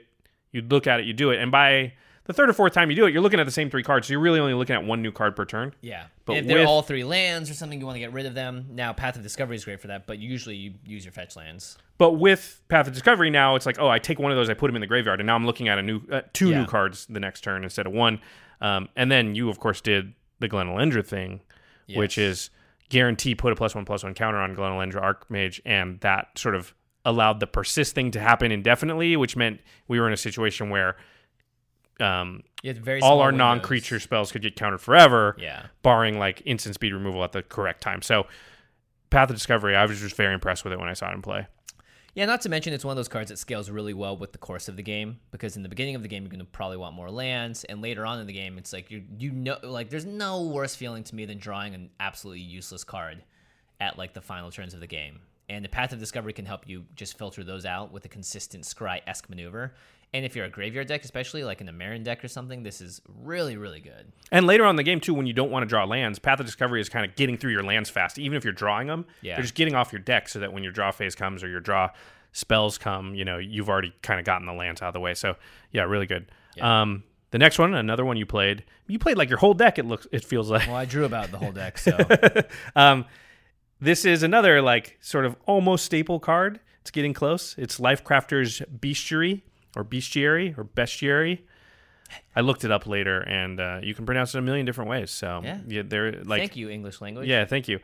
you look at it, you do it, and by the third or fourth time you do it, you're looking at the same three cards. So you're really only looking at one new card per turn. Yeah, But if they're with- all three lands or something, you want to get rid of them. Now, Path of Discovery is great for that, but usually you use your fetch lands. But with Path of Discovery now, it's like, oh, I take one of those, I put them in the graveyard, and now I'm looking at a new uh, two Yeah. new cards the next turn instead of one. Um, and then you, of course, did the Glen Elendra thing, which is guarantee put a plus one plus one counter on Glen Elendra Archmage, and that sort of allowed the persist thing to happen indefinitely, which meant we were in a situation where um, all our non-creature spells could get countered forever, Yeah. barring like instant speed removal at the correct time. So, Path of Discovery, I was just very impressed with it when I saw it in play. Yeah, not to mention it's one of those cards that scales really well with the course of the game because in the beginning of the game you're going to probably want more lands, and later on in the game it's like you you know like there's no worse feeling to me than drawing an absolutely useless card at like the final turns of the game. And the Path of Discovery can help you just filter those out with a consistent scry esque maneuver. And if you're a graveyard deck, especially like in a Meren deck or something, this is really really good. And later on in the game too, when you don't want to draw lands, Path of Discovery is kind of getting through your lands fast. Even if you're drawing them, Yeah. they're just getting off your deck so that when your draw phase comes or your draw spells come, you know, you've already kind of gotten the lands out of the way. So yeah, really good. Um, the next one, another one you played, you played like your whole deck. It looks, it feels like. Well, I drew about the whole deck, so [LAUGHS] um, this is another like sort of almost staple card. It's getting close. It's Lifecrafter's Bestiary or Bestiary or Bestiary. I looked it up later, and uh, you can pronounce it a million different ways. So Yeah. they're like thank you English language. yeah, thank you.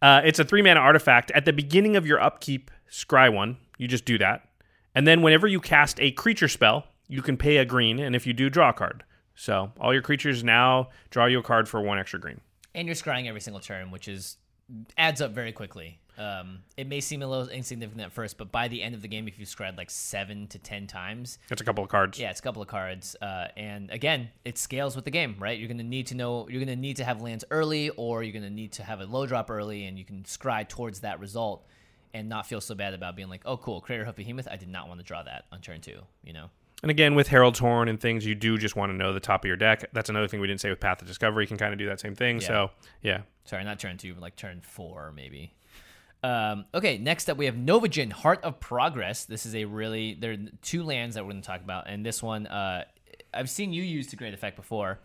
Uh, it's a three mana artifact. At the beginning of your upkeep, scry one. You just do that. And then whenever you cast a creature spell, you can pay a green. And if you do, draw a card. So all your creatures now draw you a card for one extra green. and you're scrying every single turn, which is adds up very quickly. Um, it may seem a little insignificant at first, but by the end of the game, if you scryed like seven to ten times, That's a couple of cards. yeah, it's a couple of cards. Uh, and again, it scales with the game, right? You're gonna need to know you're gonna need to have lands early, or you're gonna need to have a low drop early, and you can scry towards that result and not feel so bad about being like, oh, cool, Craterhoof Behemoth. I did not want to draw that on turn two. You know. And again, with Herald's Horn and things, you do just want to know the top of your deck. That's another thing we didn't say with Path of Discovery. You can kind of do that same thing. Yeah. So, yeah. Sorry, not turn two, but like turn four, maybe. Um, okay, next up we have Novijen, Heart of Progress. This is a really there are two lands that we're going to talk about, and this one uh, I've seen you use to great effect before.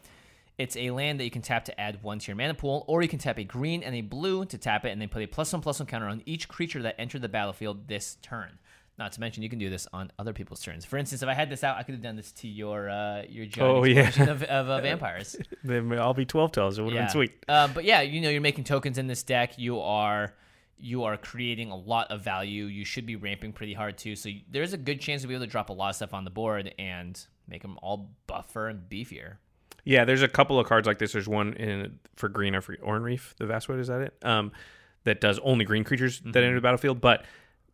It's a land that you can tap to add one to your mana pool, or you can tap a green and a blue to tap it, and then put a plus one plus one counter on each creature that entered the battlefield this turn. Not to mention, you can do this on other people's turns. For instance, if I had this out, I could have done this to your uh, your giant Oh, yeah. of, of uh, [LAUGHS] vampires. They may all be 12 tails. It would have been sweet. Um, but yeah, you know, you're making tokens in this deck. You are you are creating a lot of value. You should be ramping pretty hard too. So there's a good chance to be able to drop a lot of stuff on the board and make them all buffer and beefier. Yeah, there's a couple of cards like this. There's one in for green or for Oran-Rief, the Vastwood, is that it? Um, that does only green creatures Mm-hmm. that enter the battlefield. But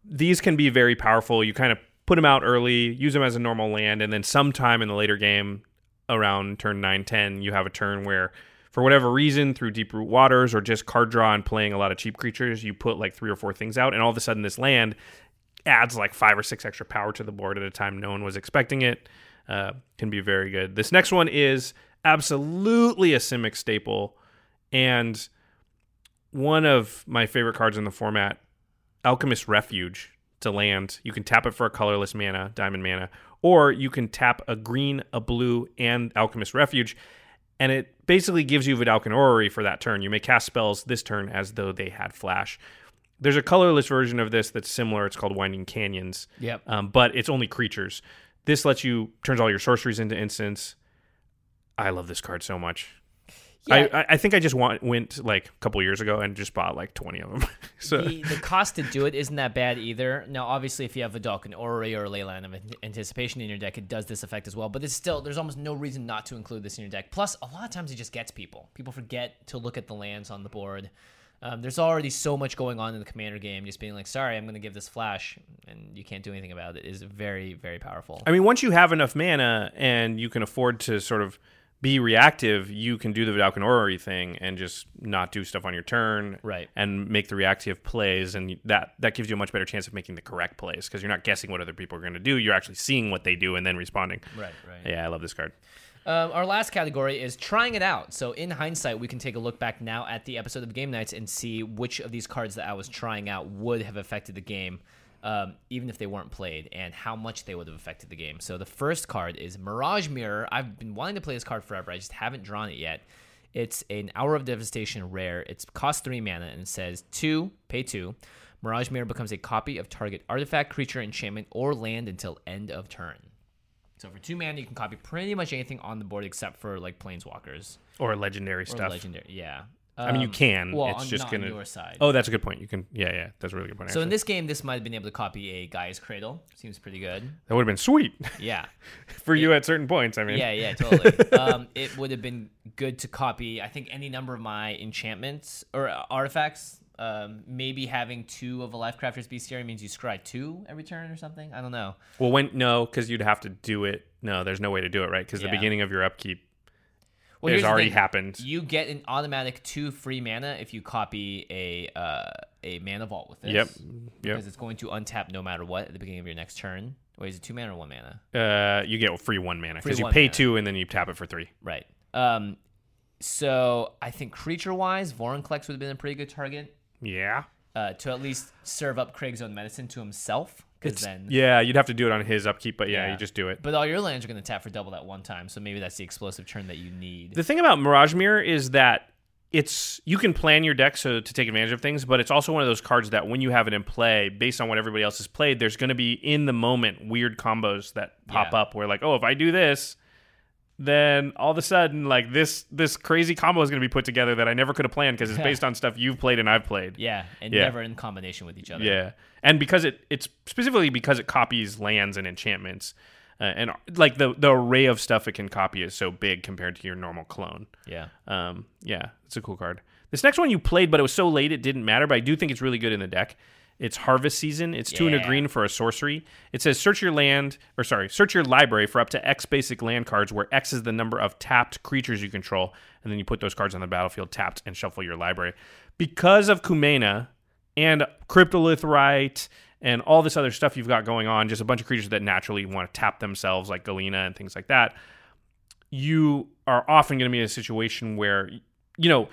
these can be very powerful. You kind of put them out early, use them as a normal land, and then sometime in the later game, around turn 9, 10, you have a turn where, for whatever reason, through Deeproot Waters or just card draw and playing a lot of cheap creatures, you put like three or four things out, and all of a sudden this land adds like five or six extra power to the board at a time no one was expecting it. Uh, can be very good. This next one is absolutely a Simic staple and one of my favorite cards in the format, Alchemist Refuge. To land, you can tap it for a colorless mana, diamond mana, or you can tap a green, a blue, and Alchemist Refuge, and it basically gives you Vedalken Orrery for that turn. You may cast spells this turn as though they had flash. There's a colorless version of this that's similar. It's called Winding Canyons. Yep. Um, but it's only creatures. This lets you turns all your sorceries into instants. I love this card so much. I, I, I think I just want, went like a couple years ago and just bought like 20 of them. [LAUGHS] so the, the cost to do it isn't that bad either. Now, obviously, if you have a Vedalken Orrery or a Leyline of Anticipation in your deck, it does this effect as well. But it's still there's almost no reason not to include this in your deck. Plus, a lot of times it just gets people. People forget to look at the lands on the board. Um, there's already so much going on in the commander game. Just being like, sorry, I'm going to give this flash, and you can't do anything about it is very, very powerful. I mean, once you have enough mana and you can afford to sort of be reactive, you can do the Vedalken Orrery thing and just not do stuff on your turn, Right. And make the reactive plays, and that that gives you a much better chance of making the correct plays because you're not guessing what other people are going to do. You're actually seeing what they do and then responding. Right, right. Yeah, I love this card. Um, our last category is trying it out. So, in hindsight, we can take a look back now at the episode of Game Knights and see which of these cards that I was trying out would have affected the game, um, even if they weren't played, and how much they would have affected the game. So, the first card is Mirage Mirror. I've been wanting to play this card forever. I just haven't drawn it yet. It's an Hour of Devastation rare. It's cost three mana and it says two, pay two. Mirage Mirror becomes a copy of target artifact, creature, enchantment, or land until end of turn. So for two mana, you can copy pretty much anything on the board except for like planeswalkers Or legendary or stuff. legendary. Yeah. I mean, you Um, can. Well, it's on, just gonna. on your side. Oh, that's a good point. You can. Yeah, yeah, that's a really good point. so in this game, this might have been able to copy a Gaea's Cradle. Seems pretty good. that would have been sweet Yeah. [LAUGHS] for you at certain points. I mean, Yeah, yeah, totally. [LAUGHS] um, it would have been good to copy. I think any number of my enchantments or uh, artifacts. Um, maybe having two of a Lifecrafter's Bestiary means you scry two every turn or something. I don't know. Well, when no, because you'd have to do it. No, there's no way to do it, right? Because Yeah. the beginning of your upkeep Well, has already happened. You get an automatic two free mana if you copy a uh, a mana vault with this. Yep. Yep. Because it's going to untap no matter what at the beginning of your next turn. Wait, is it two mana or one mana? Uh, you get free one mana because you pay mana. two and then you tap it for three. Right. Um, so I think creature wise, Vorinclex would have been a pretty good target Yeah. uh, to at least serve up Craig's own medicine to himself. Because then, Yeah, you'd have to do it on his upkeep, but yeah, Yeah. you just do it. but all your lands are going to tap for double that one time. So maybe that's the explosive turn that you need. The thing about Mirage Mirror is that it's you can plan your deck so to take advantage of things, but it's also one of those cards that when you have it in play, based on what everybody else has played, there's going to be in the moment weird combos that pop Yeah. up where like, oh, if I do this, then all of a sudden like this this crazy combo is going to be put together that I never could have planned because it's [LAUGHS] based on stuff you've played and I've played. yeah, and Yeah. never in combination with each other. Yeah, and because it it's specifically because it copies lands and enchantments, uh, and like the the array of stuff it can copy is so big compared to your normal clone. Yeah. Um, yeah, it's a cool card. This next one you played, but it was so late it didn't matter. But I do think it's really good in the deck. It's Harvest Season. It's two and a green for a sorcery. It says search your land, or sorry, search your library for up to X basic land cards, where X is the number of tapped creatures you control, and then you put those cards on the battlefield tapped and shuffle your library. Because of Kumena and Cryptolith Rite and all this other stuff you've got going on, just a bunch of creatures that naturally want to tap themselves, like Galina and things like that, you are often going to be in a situation where, you know,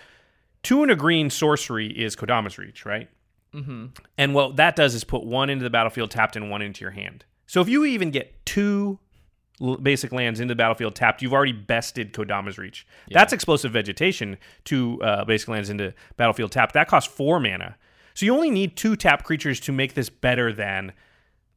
two and a green sorcery is Kodama's Reach, right? Mm-hmm. And what that does is put one into the battlefield tapped and one into your hand. So if you even get two basic lands into the battlefield tapped, you've already bested Kodama's Reach. That's explosive vegetation, two uh, basic lands into battlefield tapped. That costs four mana. So you only need two tap creatures to make this better than,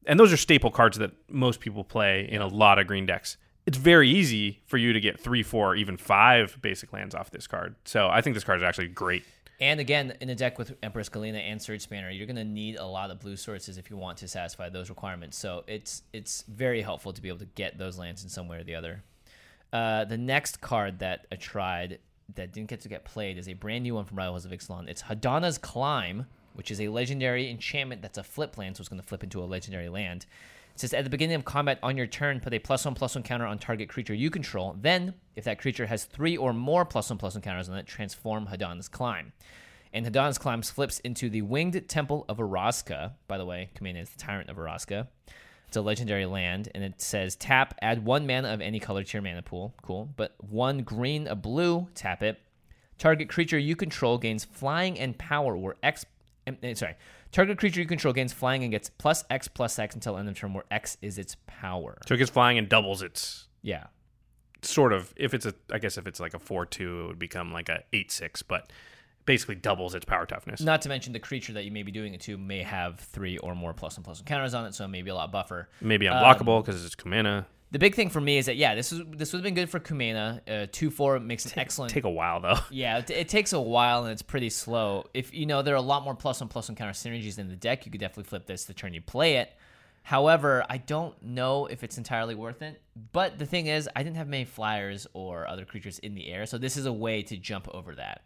and those are staple cards that most people play in a lot of green decks. It's very easy for you to get three, four, even five basic lands off this card. So I think this card is actually great. And again, in a deck with Empress Galina and Surge Spanner, you're going to need a lot of blue sources if you want to satisfy those requirements. So it's it's very helpful to be able to get those lands in some way or the other. Uh, the next card that I tried that didn't get to get played is a brand new one from Rivals of Ixalan. It's Hadana's Climb, which is a legendary enchantment that's a flip land, so it's going to flip into a legendary land. It says at the beginning of combat on your turn, put a plus one plus one counter on target creature you control. Then, if that creature has three or more plus one plus one counters on it, transform Hadana's Climb. And Hadana's Climb flips into the Winged Temple of Orazca. By the way, Kumena is the Tyrant of Orazca. It's a legendary land, and it says tap, add one mana of any color to your mana pool. Cool. But one green, a blue, tap it. Target creature you control gains flying and power, where X. eh, Sorry. Target creature you control gains flying and gets plus X plus X until end of turn, where X is its power. So it gets flying and doubles its Yeah. sort of if it's a I guess if it's like a four two, it would become like a eight six, but basically doubles its power toughness. Not to mention the creature that you may be doing it to may have three or more plus and plus plus counters on it, so it may be a lot buffer. Maybe Um, unblockable because it's Kumena. The big thing for me is that yeah, this is this would have been good for Kumena. Uh, two four makes an excellent. Take a while though. [LAUGHS] yeah, it, it takes a while and it's pretty slow. If you know there are a lot more plus one plus one counter synergies in the deck, you could definitely flip this the turn you play it. However, I don't know if it's entirely worth it. But the thing is, I didn't have many flyers or other creatures in the air, so this is a way to jump over that.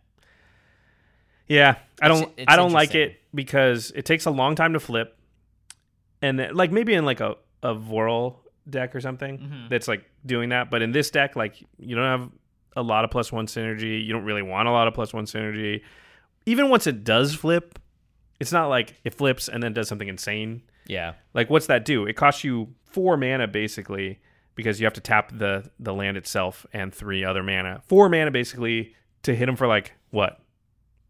Yeah, I don't. it's I don't like it because it takes a long time to flip, and then, like maybe in like a a Vorel deck or something Mm-hmm. that's like doing that. But in this deck, like you don't have a lot of plus one synergy. You don't really want a lot of plus one synergy. Even once it does flip, it's not like it flips and then does something insane. Yeah. Like what's that do? It costs you four mana basically because you have to tap the the land itself and three other mana. Four mana basically to hit him for like what?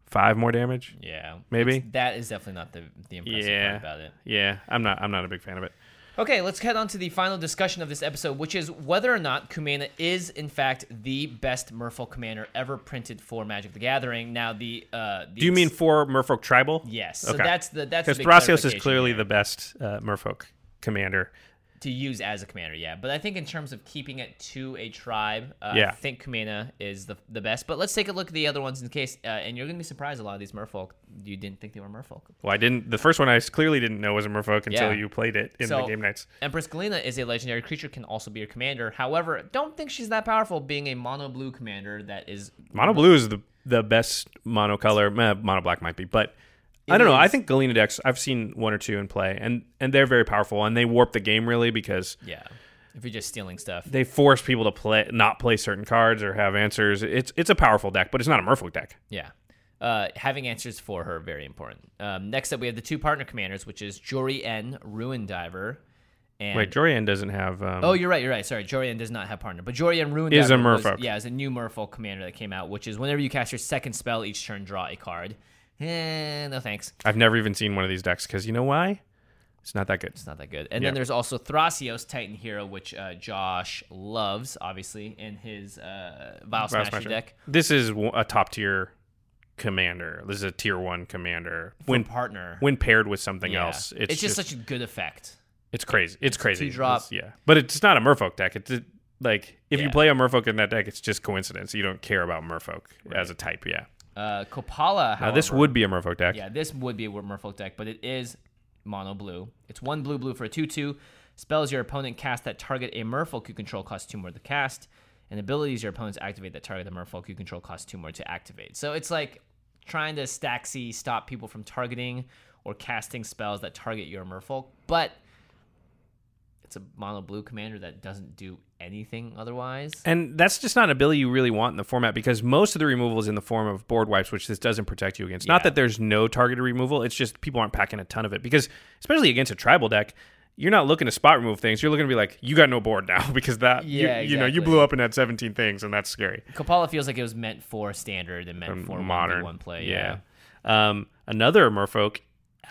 Five more damage? Yeah. Maybe? It's- that is definitely not the the impressive Yeah. part about it. Yeah, I'm not I'm not a big fan of it. Okay, let's head on to the final discussion of this episode, which is whether or not Kumena is in fact the best Merfolk commander ever printed for Magic the Gathering. Now, the uh, the Do you mean for Merfolk Tribal? yes? So Okay. that's the that's the Because Thrasios is clearly here. the best uh, Merfolk commander. To use as a commander, yeah. But I think in terms of keeping it to a tribe, uh, Yeah. I think Kumena is the the best. But let's take a look at the other ones in case, uh, and you're gonna be surprised. A lot of these Merfolk, you didn't think they were Merfolk. Well, I didn't. The first one I clearly didn't know was a Merfolk until Yeah. you played it in the Game Knights. Empress Galina is a legendary creature, can also be your commander. However, don't think she's that powerful, being a mono blue commander that is Mono blue is the the best mono color. Eh, mono black might be, but I don't know. I think Galena decks. I've seen one or two in play, and and they're very powerful, and they warp the game really because yeah. If you're just stealing stuff, they force people to play not play certain cards or have answers. It's it's a powerful deck, but it's not a Merfolk deck. Yeah. Uh, having answers for her very important. Um, next up, we have the two partner commanders, which is Jori En, Ruin Diver, and Wait, Jori En doesn't have. Um, oh, you're right, you're right. Sorry, Jori En does not have partner, but Jorian N Ruin Is a Diver was- yeah, is a new Merfolk commander that came out, which is whenever you cast your second spell each turn, draw a card. Eh, no thanks. I've never even seen one of these decks because you know why? It's not that good. It's not that good. And Yeah. then there's also Thrasios, Triton Hero, which uh, Josh loves, obviously, in his uh, Vial Smasher, Smasher. deck. This is a top tier commander. This is a tier one commander. For When partner. when paired with something Yeah. else, it's, just, such a good effect. it's crazy. It's crazy. two-drop. It's- yeah, but it's not a Merfolk deck. It's a- like if you play a Merfolk in that deck, it's just coincidence. You don't care about Merfolk as a type. Yeah. Uh, Kopala, however, Now this would be a Merfolk deck. Yeah, this would be a Merfolk deck, but it is mono blue. It's one blue blue for a 2 2. Spells your opponent cast that target a Merfolk you control cost two more to cast. And abilities your opponents activate that target the Merfolk you control cost two more to activate. So it's like trying to stack C stop people from targeting or casting spells that target your merfolk, but it's a mono blue commander that doesn't do anything otherwise. And that's just not an ability you really want in the format because most of the removal is in the form of board wipes, which this doesn't protect you against. Not that there's no targeted removal, it's just people aren't packing a ton of it because, especially against a tribal deck, you're not looking to spot remove things. You're looking to be like, you got no board now [LAUGHS] because that, you- Yeah, you, know, you blew up and had 17 things, and that's scary. Kopala feels like it was meant for standard and meant for modern one play. Yeah. Um, another Merfolk,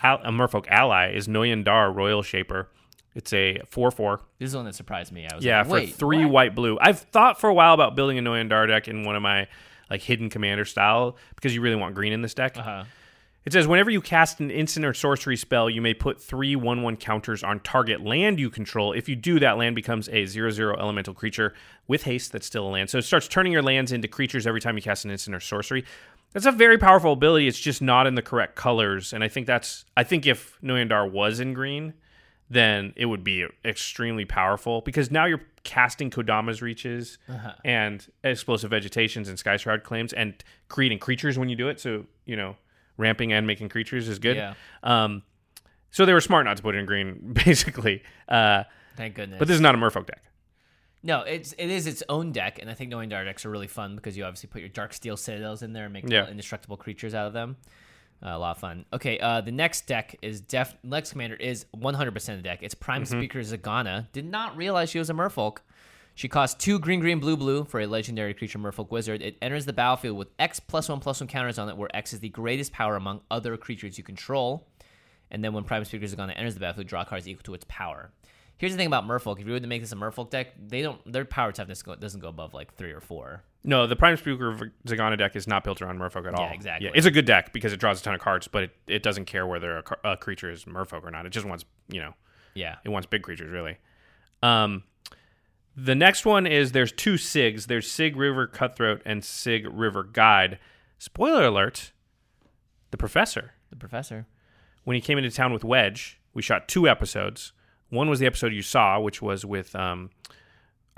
a Merfolk ally is Noyandar Roil Shaper. It's a four-four. This is one that surprised me. I was Yeah, like, for three what? white blue. I've thought for a while about building a Noyan Dar deck in one of my like hidden commander style because you really want green in this deck. Uh-huh. It says whenever you cast an instant or sorcery spell, you may put three 1 1 counters on target land you control. If you do, that land becomes a 0 0 elemental creature with haste that's still a land. So it starts turning your lands into creatures every time you cast an instant or sorcery. That's a very powerful ability. It's just not in the correct colors. And I think that's, I think if Noyan Dar was in green, then it would be extremely powerful because now you're casting Kodama's reaches Uh-huh. and explosive vegetations and Skyshroud Claims and creating creatures when you do it. So, you know, ramping and making creatures is good. Yeah. Um, so they were smart not to put it in green, [LAUGHS] basically. Uh, Thank goodness. but this is not a Merfolk deck. No, it's it is its own deck, and I think knowing Dark decks are really fun because you obviously put your Dark Steel Citadels in there and make Yeah. indestructible creatures out of them. Uh, a lot of fun. Okay, uh, the next deck is Def. Next commander is 100% the deck. It's Prime Mm-hmm. Speaker Zegana. Did not realize she was a Merfolk. She costs two green, green, blue, blue for a legendary creature Merfolk Wizard. It enters the battlefield with X plus one plus one counters on it, where X is the greatest power among other creatures you control. And then when Prime Speaker Zegana enters the battlefield, draw cards equal to its power. Here's the thing about Merfolk: if you were to make this a Merfolk deck, they don't their power toughness go, doesn't go above like three or four. No, the Prime Speaker Zegana deck is not built around Merfolk at all. Yeah, exactly. it's a good deck because it draws a ton of cards, but it, it doesn't care whether a, a creature is Merfolk or not. It just wants, you know, Yeah, It wants big creatures, really. Um, the next one is there's two Syggs. There's Sygg River Cutthroat and Sygg River Guide. Spoiler alert: the professor, the professor. when he came into town with Wedge, we shot two episodes. One was the episode you saw, which was with um,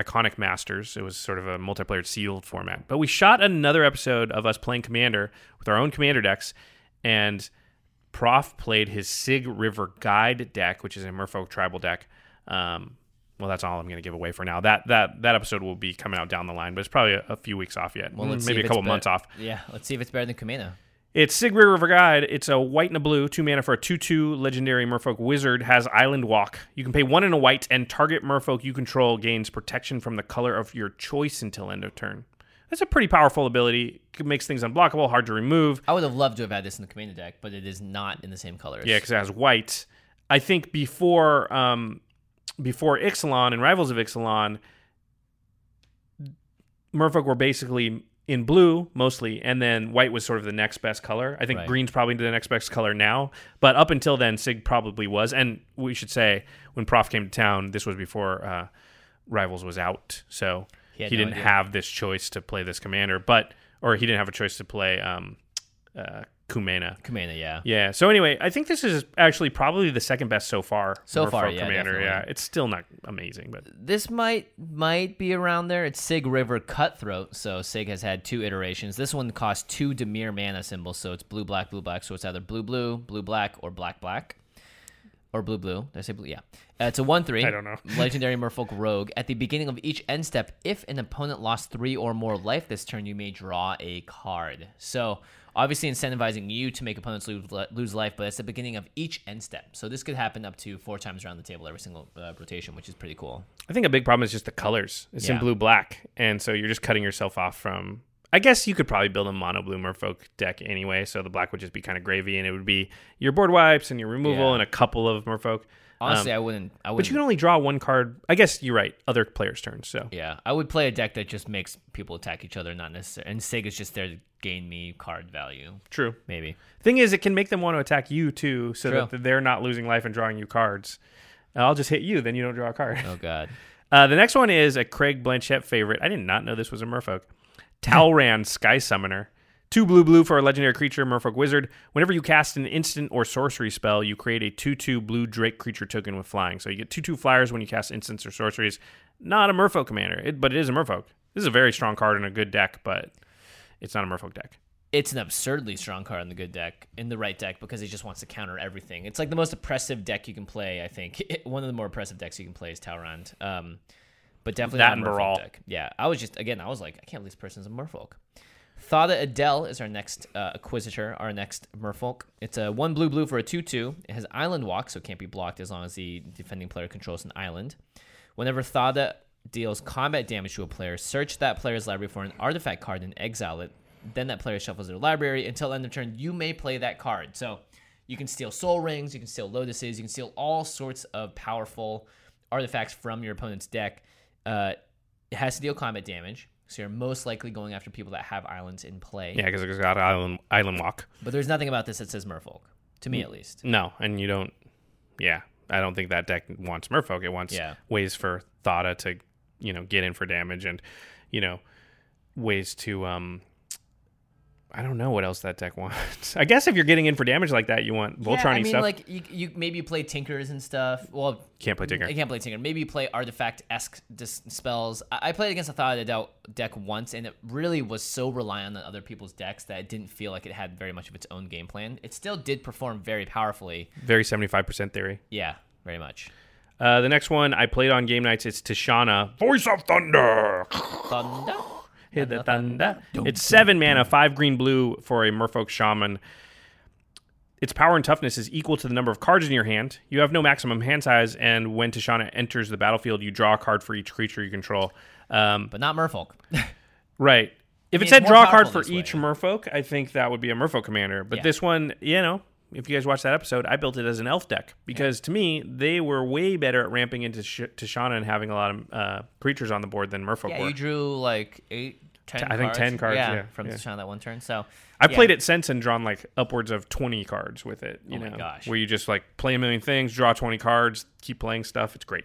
Iconic Masters. It was sort of a multiplayer sealed format. But we shot another episode of us playing Commander with our own Commander decks, and Prof played his Sygg River Guide deck, which is a Merfolk tribal deck. Um, well, that's all I'm going to give away for now. That that that episode will be coming out down the line, but it's probably a, a few weeks off yet. Well, let's maybe a couple months off. Yeah, let's see if it's better than Kumena. It's Sygg River Guide. It's a white and a blue, two mana for a 2 2 legendary merfolk wizard, has Island Walk. You can pay one and a white, and target merfolk you control gains protection from the color of your choice until end of turn. That's a pretty powerful ability. It makes things unblockable, hard to remove. I would have loved to have had this in the commander deck, but it is not in the same colors. Yeah, because it has white. I think before um, before Ixalan and Rivals of Ixalan, Merfolk were basically in blue mostly, and then white was sort of the next best color. I think Right. green's probably the next best color now, but up until then, Sygg probably was. And we should say when Prof came to town, this was before uh, Rivals was out, so He he, no didn't idea. have this choice to play this commander, but or he didn't have a choice to play um, uh, Kumena. Kumena, yeah. Yeah. So anyway, I think this is actually probably the second best so far. So far, yeah, Commander. definitely. Yeah, it's still not amazing, but This might might be around there. It's Sygg River Cutthroat. So Sygg has had two iterations. This one costs two Dimir mana symbols, so it's blue black blue black. So it's either blue blue blue black or black black. Or blue blue. Did I say blue? Yeah. Uh, it's a one three. I don't know. [LAUGHS] Legendary Merfolk Rogue. At the beginning of each end step, if an opponent lost three or more life this turn, you may draw a card. So obviously incentivizing you to make opponents lose, lose life, but it's the beginning of each end step. So this could happen up to four times around the table every single uh, rotation, which is pretty cool. I think a big problem is just the colors. It's in blue black, and so you're just cutting yourself off from. I guess you could probably build a mono blue Merfolk deck anyway, so the black would just be kind of gravy, and it would be your board wipes and your removal Yeah. and a couple of Merfolk. Honestly, Um, I wouldn't. I would but you can only draw one card. I guess you're right. Other players' turns. So Yeah, I would play a deck that just makes people attack each other, not necessarily. And Sygg is just there to gain me card value, true. maybe. Thing is, it can make them want to attack you too, so True. that they're not losing life and drawing you cards. I'll just hit you, then you don't draw a card. Oh God. [LAUGHS] Uh, the next one is a Craig Blanchett favorite. I did not know this was a Merfolk. Talrand Sky Summoner. Two blue blue for a legendary creature, Merfolk Wizard. Whenever you cast an instant or sorcery spell, you create a 2 2 blue Drake creature token with flying. So you get 2 2 flyers when you cast instants or sorceries. Not a Merfolk commander, it, but it is a Merfolk. This is a very strong card in a good deck, but it's not a Merfolk deck. it's an absurdly strong card in the good deck, in the right deck, because he just wants to counter everything. It's like the most oppressive deck you can play. I think [LAUGHS] one of the more oppressive decks you can play is Talrand. Um, but definitely That not a Merfolk deck. Yeah, I was just again, I was like, I can't believe this person's a Merfolk. Thada Adel is our next uh, Acquisitor, our next Merfolk. It's a one blue blue for a 2 2. It has Island Walk, so it can't be blocked as long as the defending player controls an island. Whenever Thada deals combat damage to a player, search that player's library for an artifact card and exile it. Then that player shuffles their library. Until end of turn, you may play that card. So you can steal Sol Rings, you can steal Lotuses, you can steal all sorts of powerful artifacts from your opponent's deck. Uh, it has to deal combat damage, so you're most likely going after people that have islands in play. Yeah, because it's got island island walk. But there's nothing about this that says Merfolk, to me at least. No, and you don't. Yeah, I don't think that deck wants Merfolk. It wants Yeah. ways for Thada to, you know, get in for damage and, you know, ways to. um I don't know what else that deck wants. [LAUGHS] I guess if you're getting in for damage like that, you want Voltron yeah, I mean, stuff. like you, you maybe you play Tinkers and stuff. Well, Can't play Tinker. I can't play Tinker. Maybe you play artifact esque dis- spells. I-, I played against a Thada Adel deck once, and it really was so reliant on other people's decks that it didn't feel like it had very much of its own game plan. It still did perform very powerfully. Very seventy five percent theory. Yeah, very much. Uh, the next one I played on Game Knights. It's Tishana, Voice of Thunder. Thunder. Hit the thunder. It's seven mana, five green blue for a Merfolk Shaman. Its power and toughness is equal to the number of cards in your hand. You have no maximum hand size, and when Tishana enters the battlefield, you draw a card for each creature you control. Um, But not Merfolk. [LAUGHS] right. If mean, it said draw a card for each way. Merfolk, I think that would be a Merfolk commander. But Yeah. this one, you know, if you guys watch that episode, I built it as an elf deck because to me, they were way better at ramping into Sh- and having a lot of uh, creatures on the board than Merfolk yeah, were. you drew like eight, ten. I think 10 cards, yeah, from yeah. That one turn. So I've yeah. played it since and drawn like upwards of 20 cards with it. You Oh my know, gosh. where you just like play a million things, draw 20 cards, keep playing stuff. It's great.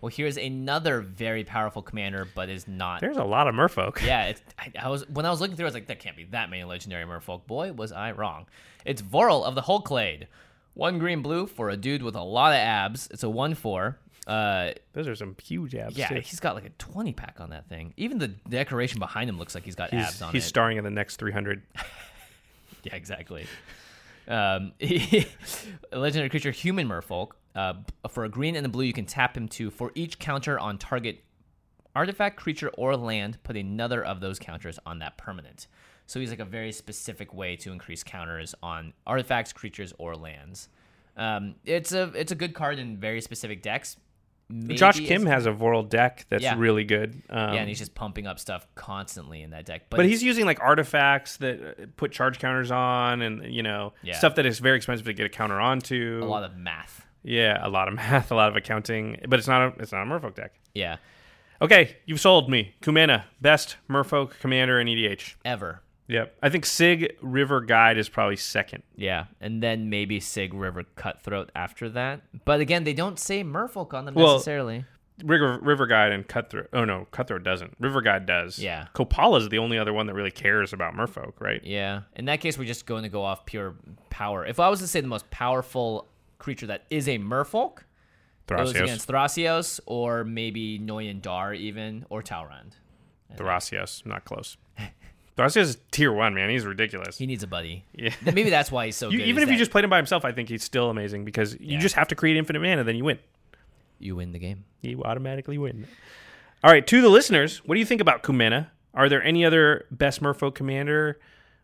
Well, here's another very powerful commander, but is not. There's a lot of Merfolk. yeah, [LAUGHS] it's, I, I was when I was looking through, I was like, there can't be that many legendary merfolk. Boy, was I wrong. It's Vorel of the Hull Clade. One green blue for a dude with a lot of abs. It's a one four. Uh, Those are some huge abs. yeah, too. he's got like a twenty pack on that thing. Even the decoration behind him looks like he's got he's, abs on he's it. starring in the next 300. [LAUGHS] Yeah, exactly. Um, [LAUGHS] legendary creature, human merfolk. Uh, for a green and a blue, you can tap him to for each counter on target artifact, creature, or land. Put another of those counters on that permanent. So he's like a very specific way to increase counters on artifacts, creatures, or lands. Um, it's a it's a good card in very specific decks. Maybe Josh Kim has a Vorel deck that's Yeah. really good. Um, yeah, and he's just pumping up stuff constantly in that deck. But, but he's using like artifacts that uh, put charge counters on and, you know, Yeah. stuff that is very expensive to get a counter onto. a lot of math. yeah, a lot of [LAUGHS] math, a lot of accounting. But it's not a, it's not a Merfolk deck. Yeah, Okay, you've sold me. Kumena, best Merfolk commander in EDH. ever. Yep. I think Sygg River Guide is probably second. Yeah, and then maybe Sygg River Cutthroat after that. But again, they don't say Merfolk on them Well, necessarily. River River Guide and Cutthroat. Oh no, Cutthroat doesn't. River Guide does. Yeah. Kopala is the only other one that really cares about Merfolk, right? Yeah, in that case, we're just going to go off pure power. If I was to say the most powerful creature that is a Merfolk, it was against Thrasios or maybe Noyan Dar even or Talrand. Thrasios, not close. [LAUGHS] Thrasios is tier one, man. He's ridiculous. He needs a buddy. Yeah. Maybe that's why he's so You, good. even if you just played him by himself, I think he's still amazing because you Yeah. just have to create infinite mana, then you win. you win the game. You automatically win. All right, to the listeners, what do you think about Kumena? Are there any other best Merfolk commander?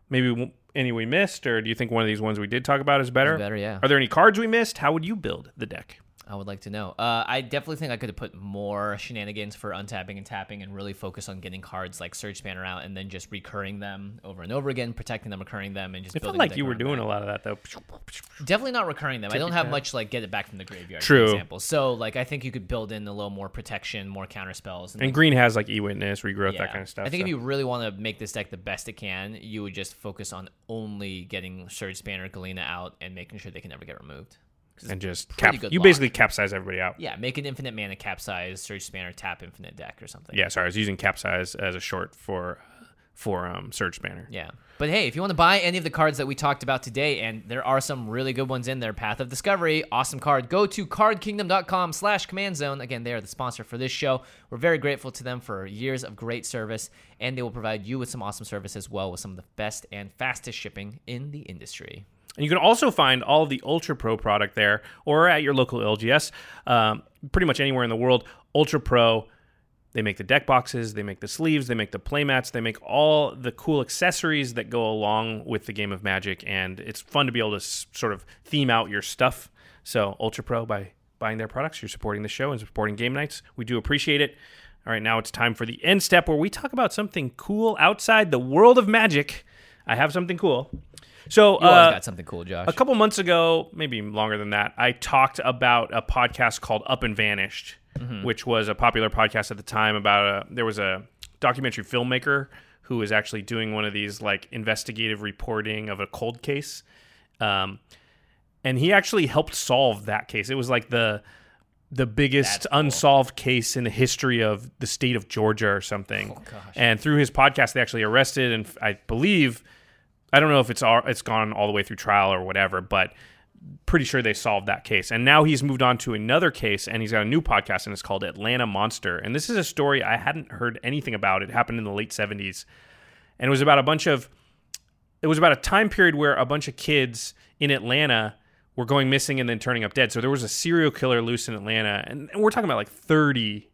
Maybe any we missed, or do you think one of these ones we did talk about is better? better, yeah. Are there any cards we missed? How would you build the deck? I would like to know. Uh, I definitely think I could have put more shenanigans for untapping and tapping and really focus on getting cards like Surge Spanner out and then just recurring them over and over again, protecting them, recurring them, and just It felt like you were doing that. a lot of that though. Definitely not recurring them. I don't have much like get it back from the graveyard. True. For example. So like I think you could build in a little more protection, more counter spells, And green has like e-witness, regrowth, yeah. that kind of stuff. I think so. if you really want to make this deck the best it can, you would just focus on only getting Surge Spanner, Galina out, and making sure they can never get removed. And just cap, you lock. basically capsize everybody out. yeah, make an infinite mana capsize, Surge Spanner, tap infinite deck or something. Yeah, sorry, I was using capsize as a short for for um, Surge Spanner. Yeah. But hey, if you want to buy any of the cards that we talked about today, and there are some really good ones in there, Path of Discovery, awesome card, go to cardkingdom.com slash command zone. Again, they are the sponsor for this show. We're very grateful to them for years of great service, and they will provide you with some awesome service as well with some of the best and fastest shipping in the industry. And you can also find all of the Ultra Pro product there or at your local LGS, um, pretty much anywhere in the world. Ultra Pro, they make the deck boxes, they make the sleeves, they make the playmats, they make all the cool accessories that go along with the game of Magic. And it's fun to be able to s- sort of theme out your stuff. So, Ultra Pro, by buying their products, you're supporting the show and supporting Game Knights. We do appreciate it. All right, now it's time for the end step where we talk about something cool outside the world of magic. I have something cool. So, You uh, got something cool, Josh. a couple months ago, maybe longer than that, I talked about a podcast called Up and Vanished, which was a popular podcast at the time about a there was a documentary filmmaker who was actually doing one of these like investigative reporting of a cold case. Um, and he actually helped solve that case. It was like the the biggest unsolved case in the history of the state of Georgia or something. And through his podcast, they actually arrested and I believe I don't know if it's all, it's gone all the way through trial or whatever, but pretty sure they solved that case. And now he's moved on to another case and he's got a new podcast and it's called Atlanta Monster. And this is a story I hadn't heard anything about. It happened in the late 70s. And it was about a bunch of it was about a time period where a bunch of kids in Atlanta were going missing and then turning up dead. So there was a serial killer loose in Atlanta and, and we're talking about like 30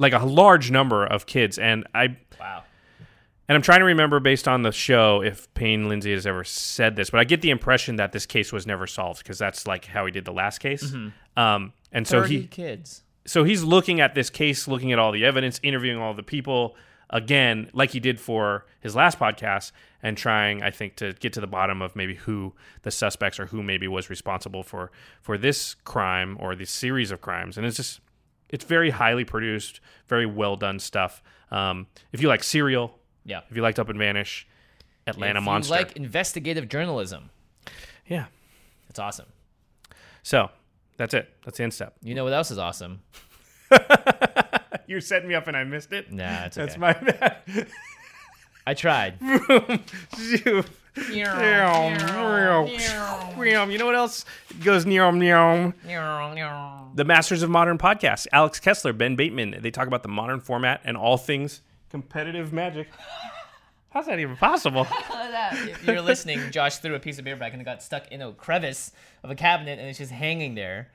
like a large number of kids and I wow. And I'm trying to remember based on the show if Payne Lindsay has ever said this, but I get the impression that this case was never solved because that's like how he did the last case. Um, and so he kids. so he's looking at this case, looking at all the evidence, interviewing all the people again, like he did for his last podcast, and trying, I think, to get to the bottom of maybe who the suspects or who maybe was responsible for for this crime or this series of crimes. And it's just it's very highly produced, very well done stuff. Um, if you like Serial, Yeah. if you liked Up and Vanish, Atlanta if Monster, You like investigative journalism. yeah. It's awesome. So that's it. That's the end step. You know what else is awesome? [LAUGHS] You're setting me up, and I missed it. Nah, it's okay. That's my bad. I tried. [LAUGHS] you know what else goes near near the Masters of Modern podcast. Alex Kessler, Ben Bateman. They talk about the modern format and all things competitive magic. [LAUGHS] How's that even possible? [LAUGHS] if you're listening, Josh threw a piece of beer back and it got stuck in a crevice of a cabinet and it's just hanging there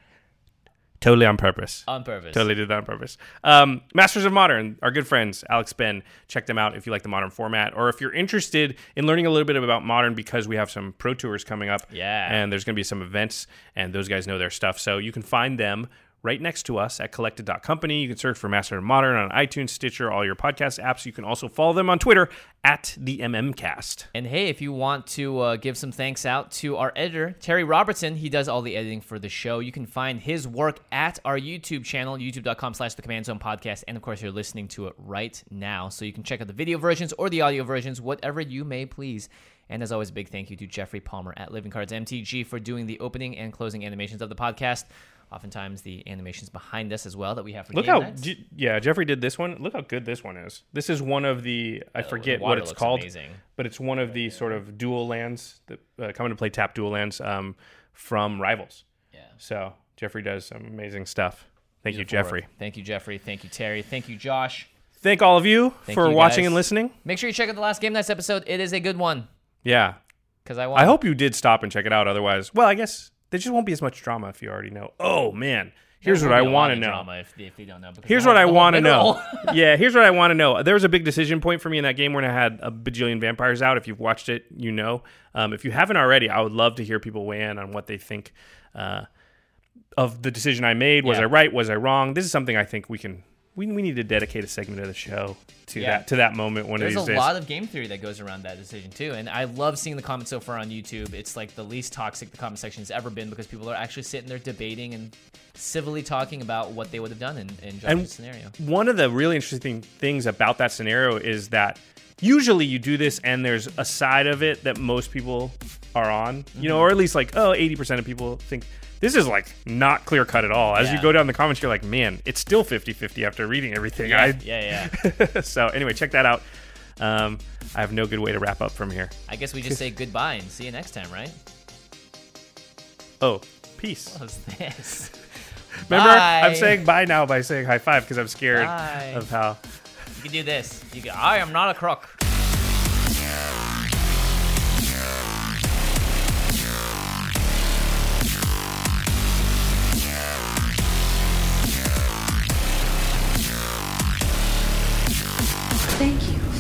totally on purpose. on purpose. Totally did that on purpose. Um, Masters of Modern, our good friends, Alex Ben. Check them out if you like the modern format, or if you're interested in learning a little bit about modern, because we have some pro tours coming up. Yeah. and there's going to be some events, and those guys know their stuff. So you can find them right next to us at collected.company. You can search for Master of Modern on iTunes, Stitcher, all your podcast apps. You can also follow them on Twitter at the MMCast. And hey, if you want to uh, give some thanks out to our editor, Terry Robertson, he does all the editing for the show. You can find his work at our YouTube channel, youtube.com slash the Command Zone Podcast. And of course, you're listening to it right now. So you can check out the video versions or the audio versions, whatever you may please. And as always, a big thank you to Jeffrey Palmer at Living Cards MTG for doing the opening and closing animations of the podcast. Oftentimes, the animations behind us as well that we have for Look game how. J- yeah, Jeffrey did this one. Look how good this one is. This is one of the, I forget water what it's called, amazing. but it's one of the sort of dual lands that uh, come into play tap dual lands um, from Rivals. Yeah. So Jeffrey does some amazing stuff. Thank you, work. Jeffrey. Thank you, Jeffrey. Thank you, Terry. Thank you, Josh. Thank all of you Thank for you, watching guys. and listening. Make sure you check out the last Game Knights episode. It is a good one Yeah. because I want. I hope you did stop and check it out. Otherwise, well, I guess there just won't be as much drama if you already know. Oh, man. Here's what I want to know. Drama if, if they don't know. because Here's what I want to know. [LAUGHS] yeah, here's what I want to know. There was a big decision point for me in that game when I had a bajillion vampires out. If you've watched it, you know. Um, if you haven't already, I would love to hear people weigh in on what they think uh, of the decision I made. Was Yeah. I right? Was I wrong? This is something I think we can. We, we need to dedicate a segment of the show to Yeah. that to that moment one There's of a these days. lot of game theory that goes around that decision too, and I love seeing the comments so far on YouTube. It's like the least toxic the comment section has ever been because people are actually sitting there debating and civilly talking about what they would have done in, in And- scenario. one of the really interesting things about that scenario is that usually you do this and there's a side of it that most people are on, you know, mm-hmm. or at least like, oh, 80% of people think this is like not clear cut at all. As you go down the comments, you're like, man, it's still 50 50 after reading everything. Yeah, I, yeah, yeah. [LAUGHS] so anyway, check that out. Um, I have no good way to wrap up from here. I guess we just say goodbye and see you next time, right? Oh, peace. What was this? [LAUGHS] Remember, I'm saying bye now by saying high five because I'm scared Bye. of how. You can do this. You can, I am not a crook.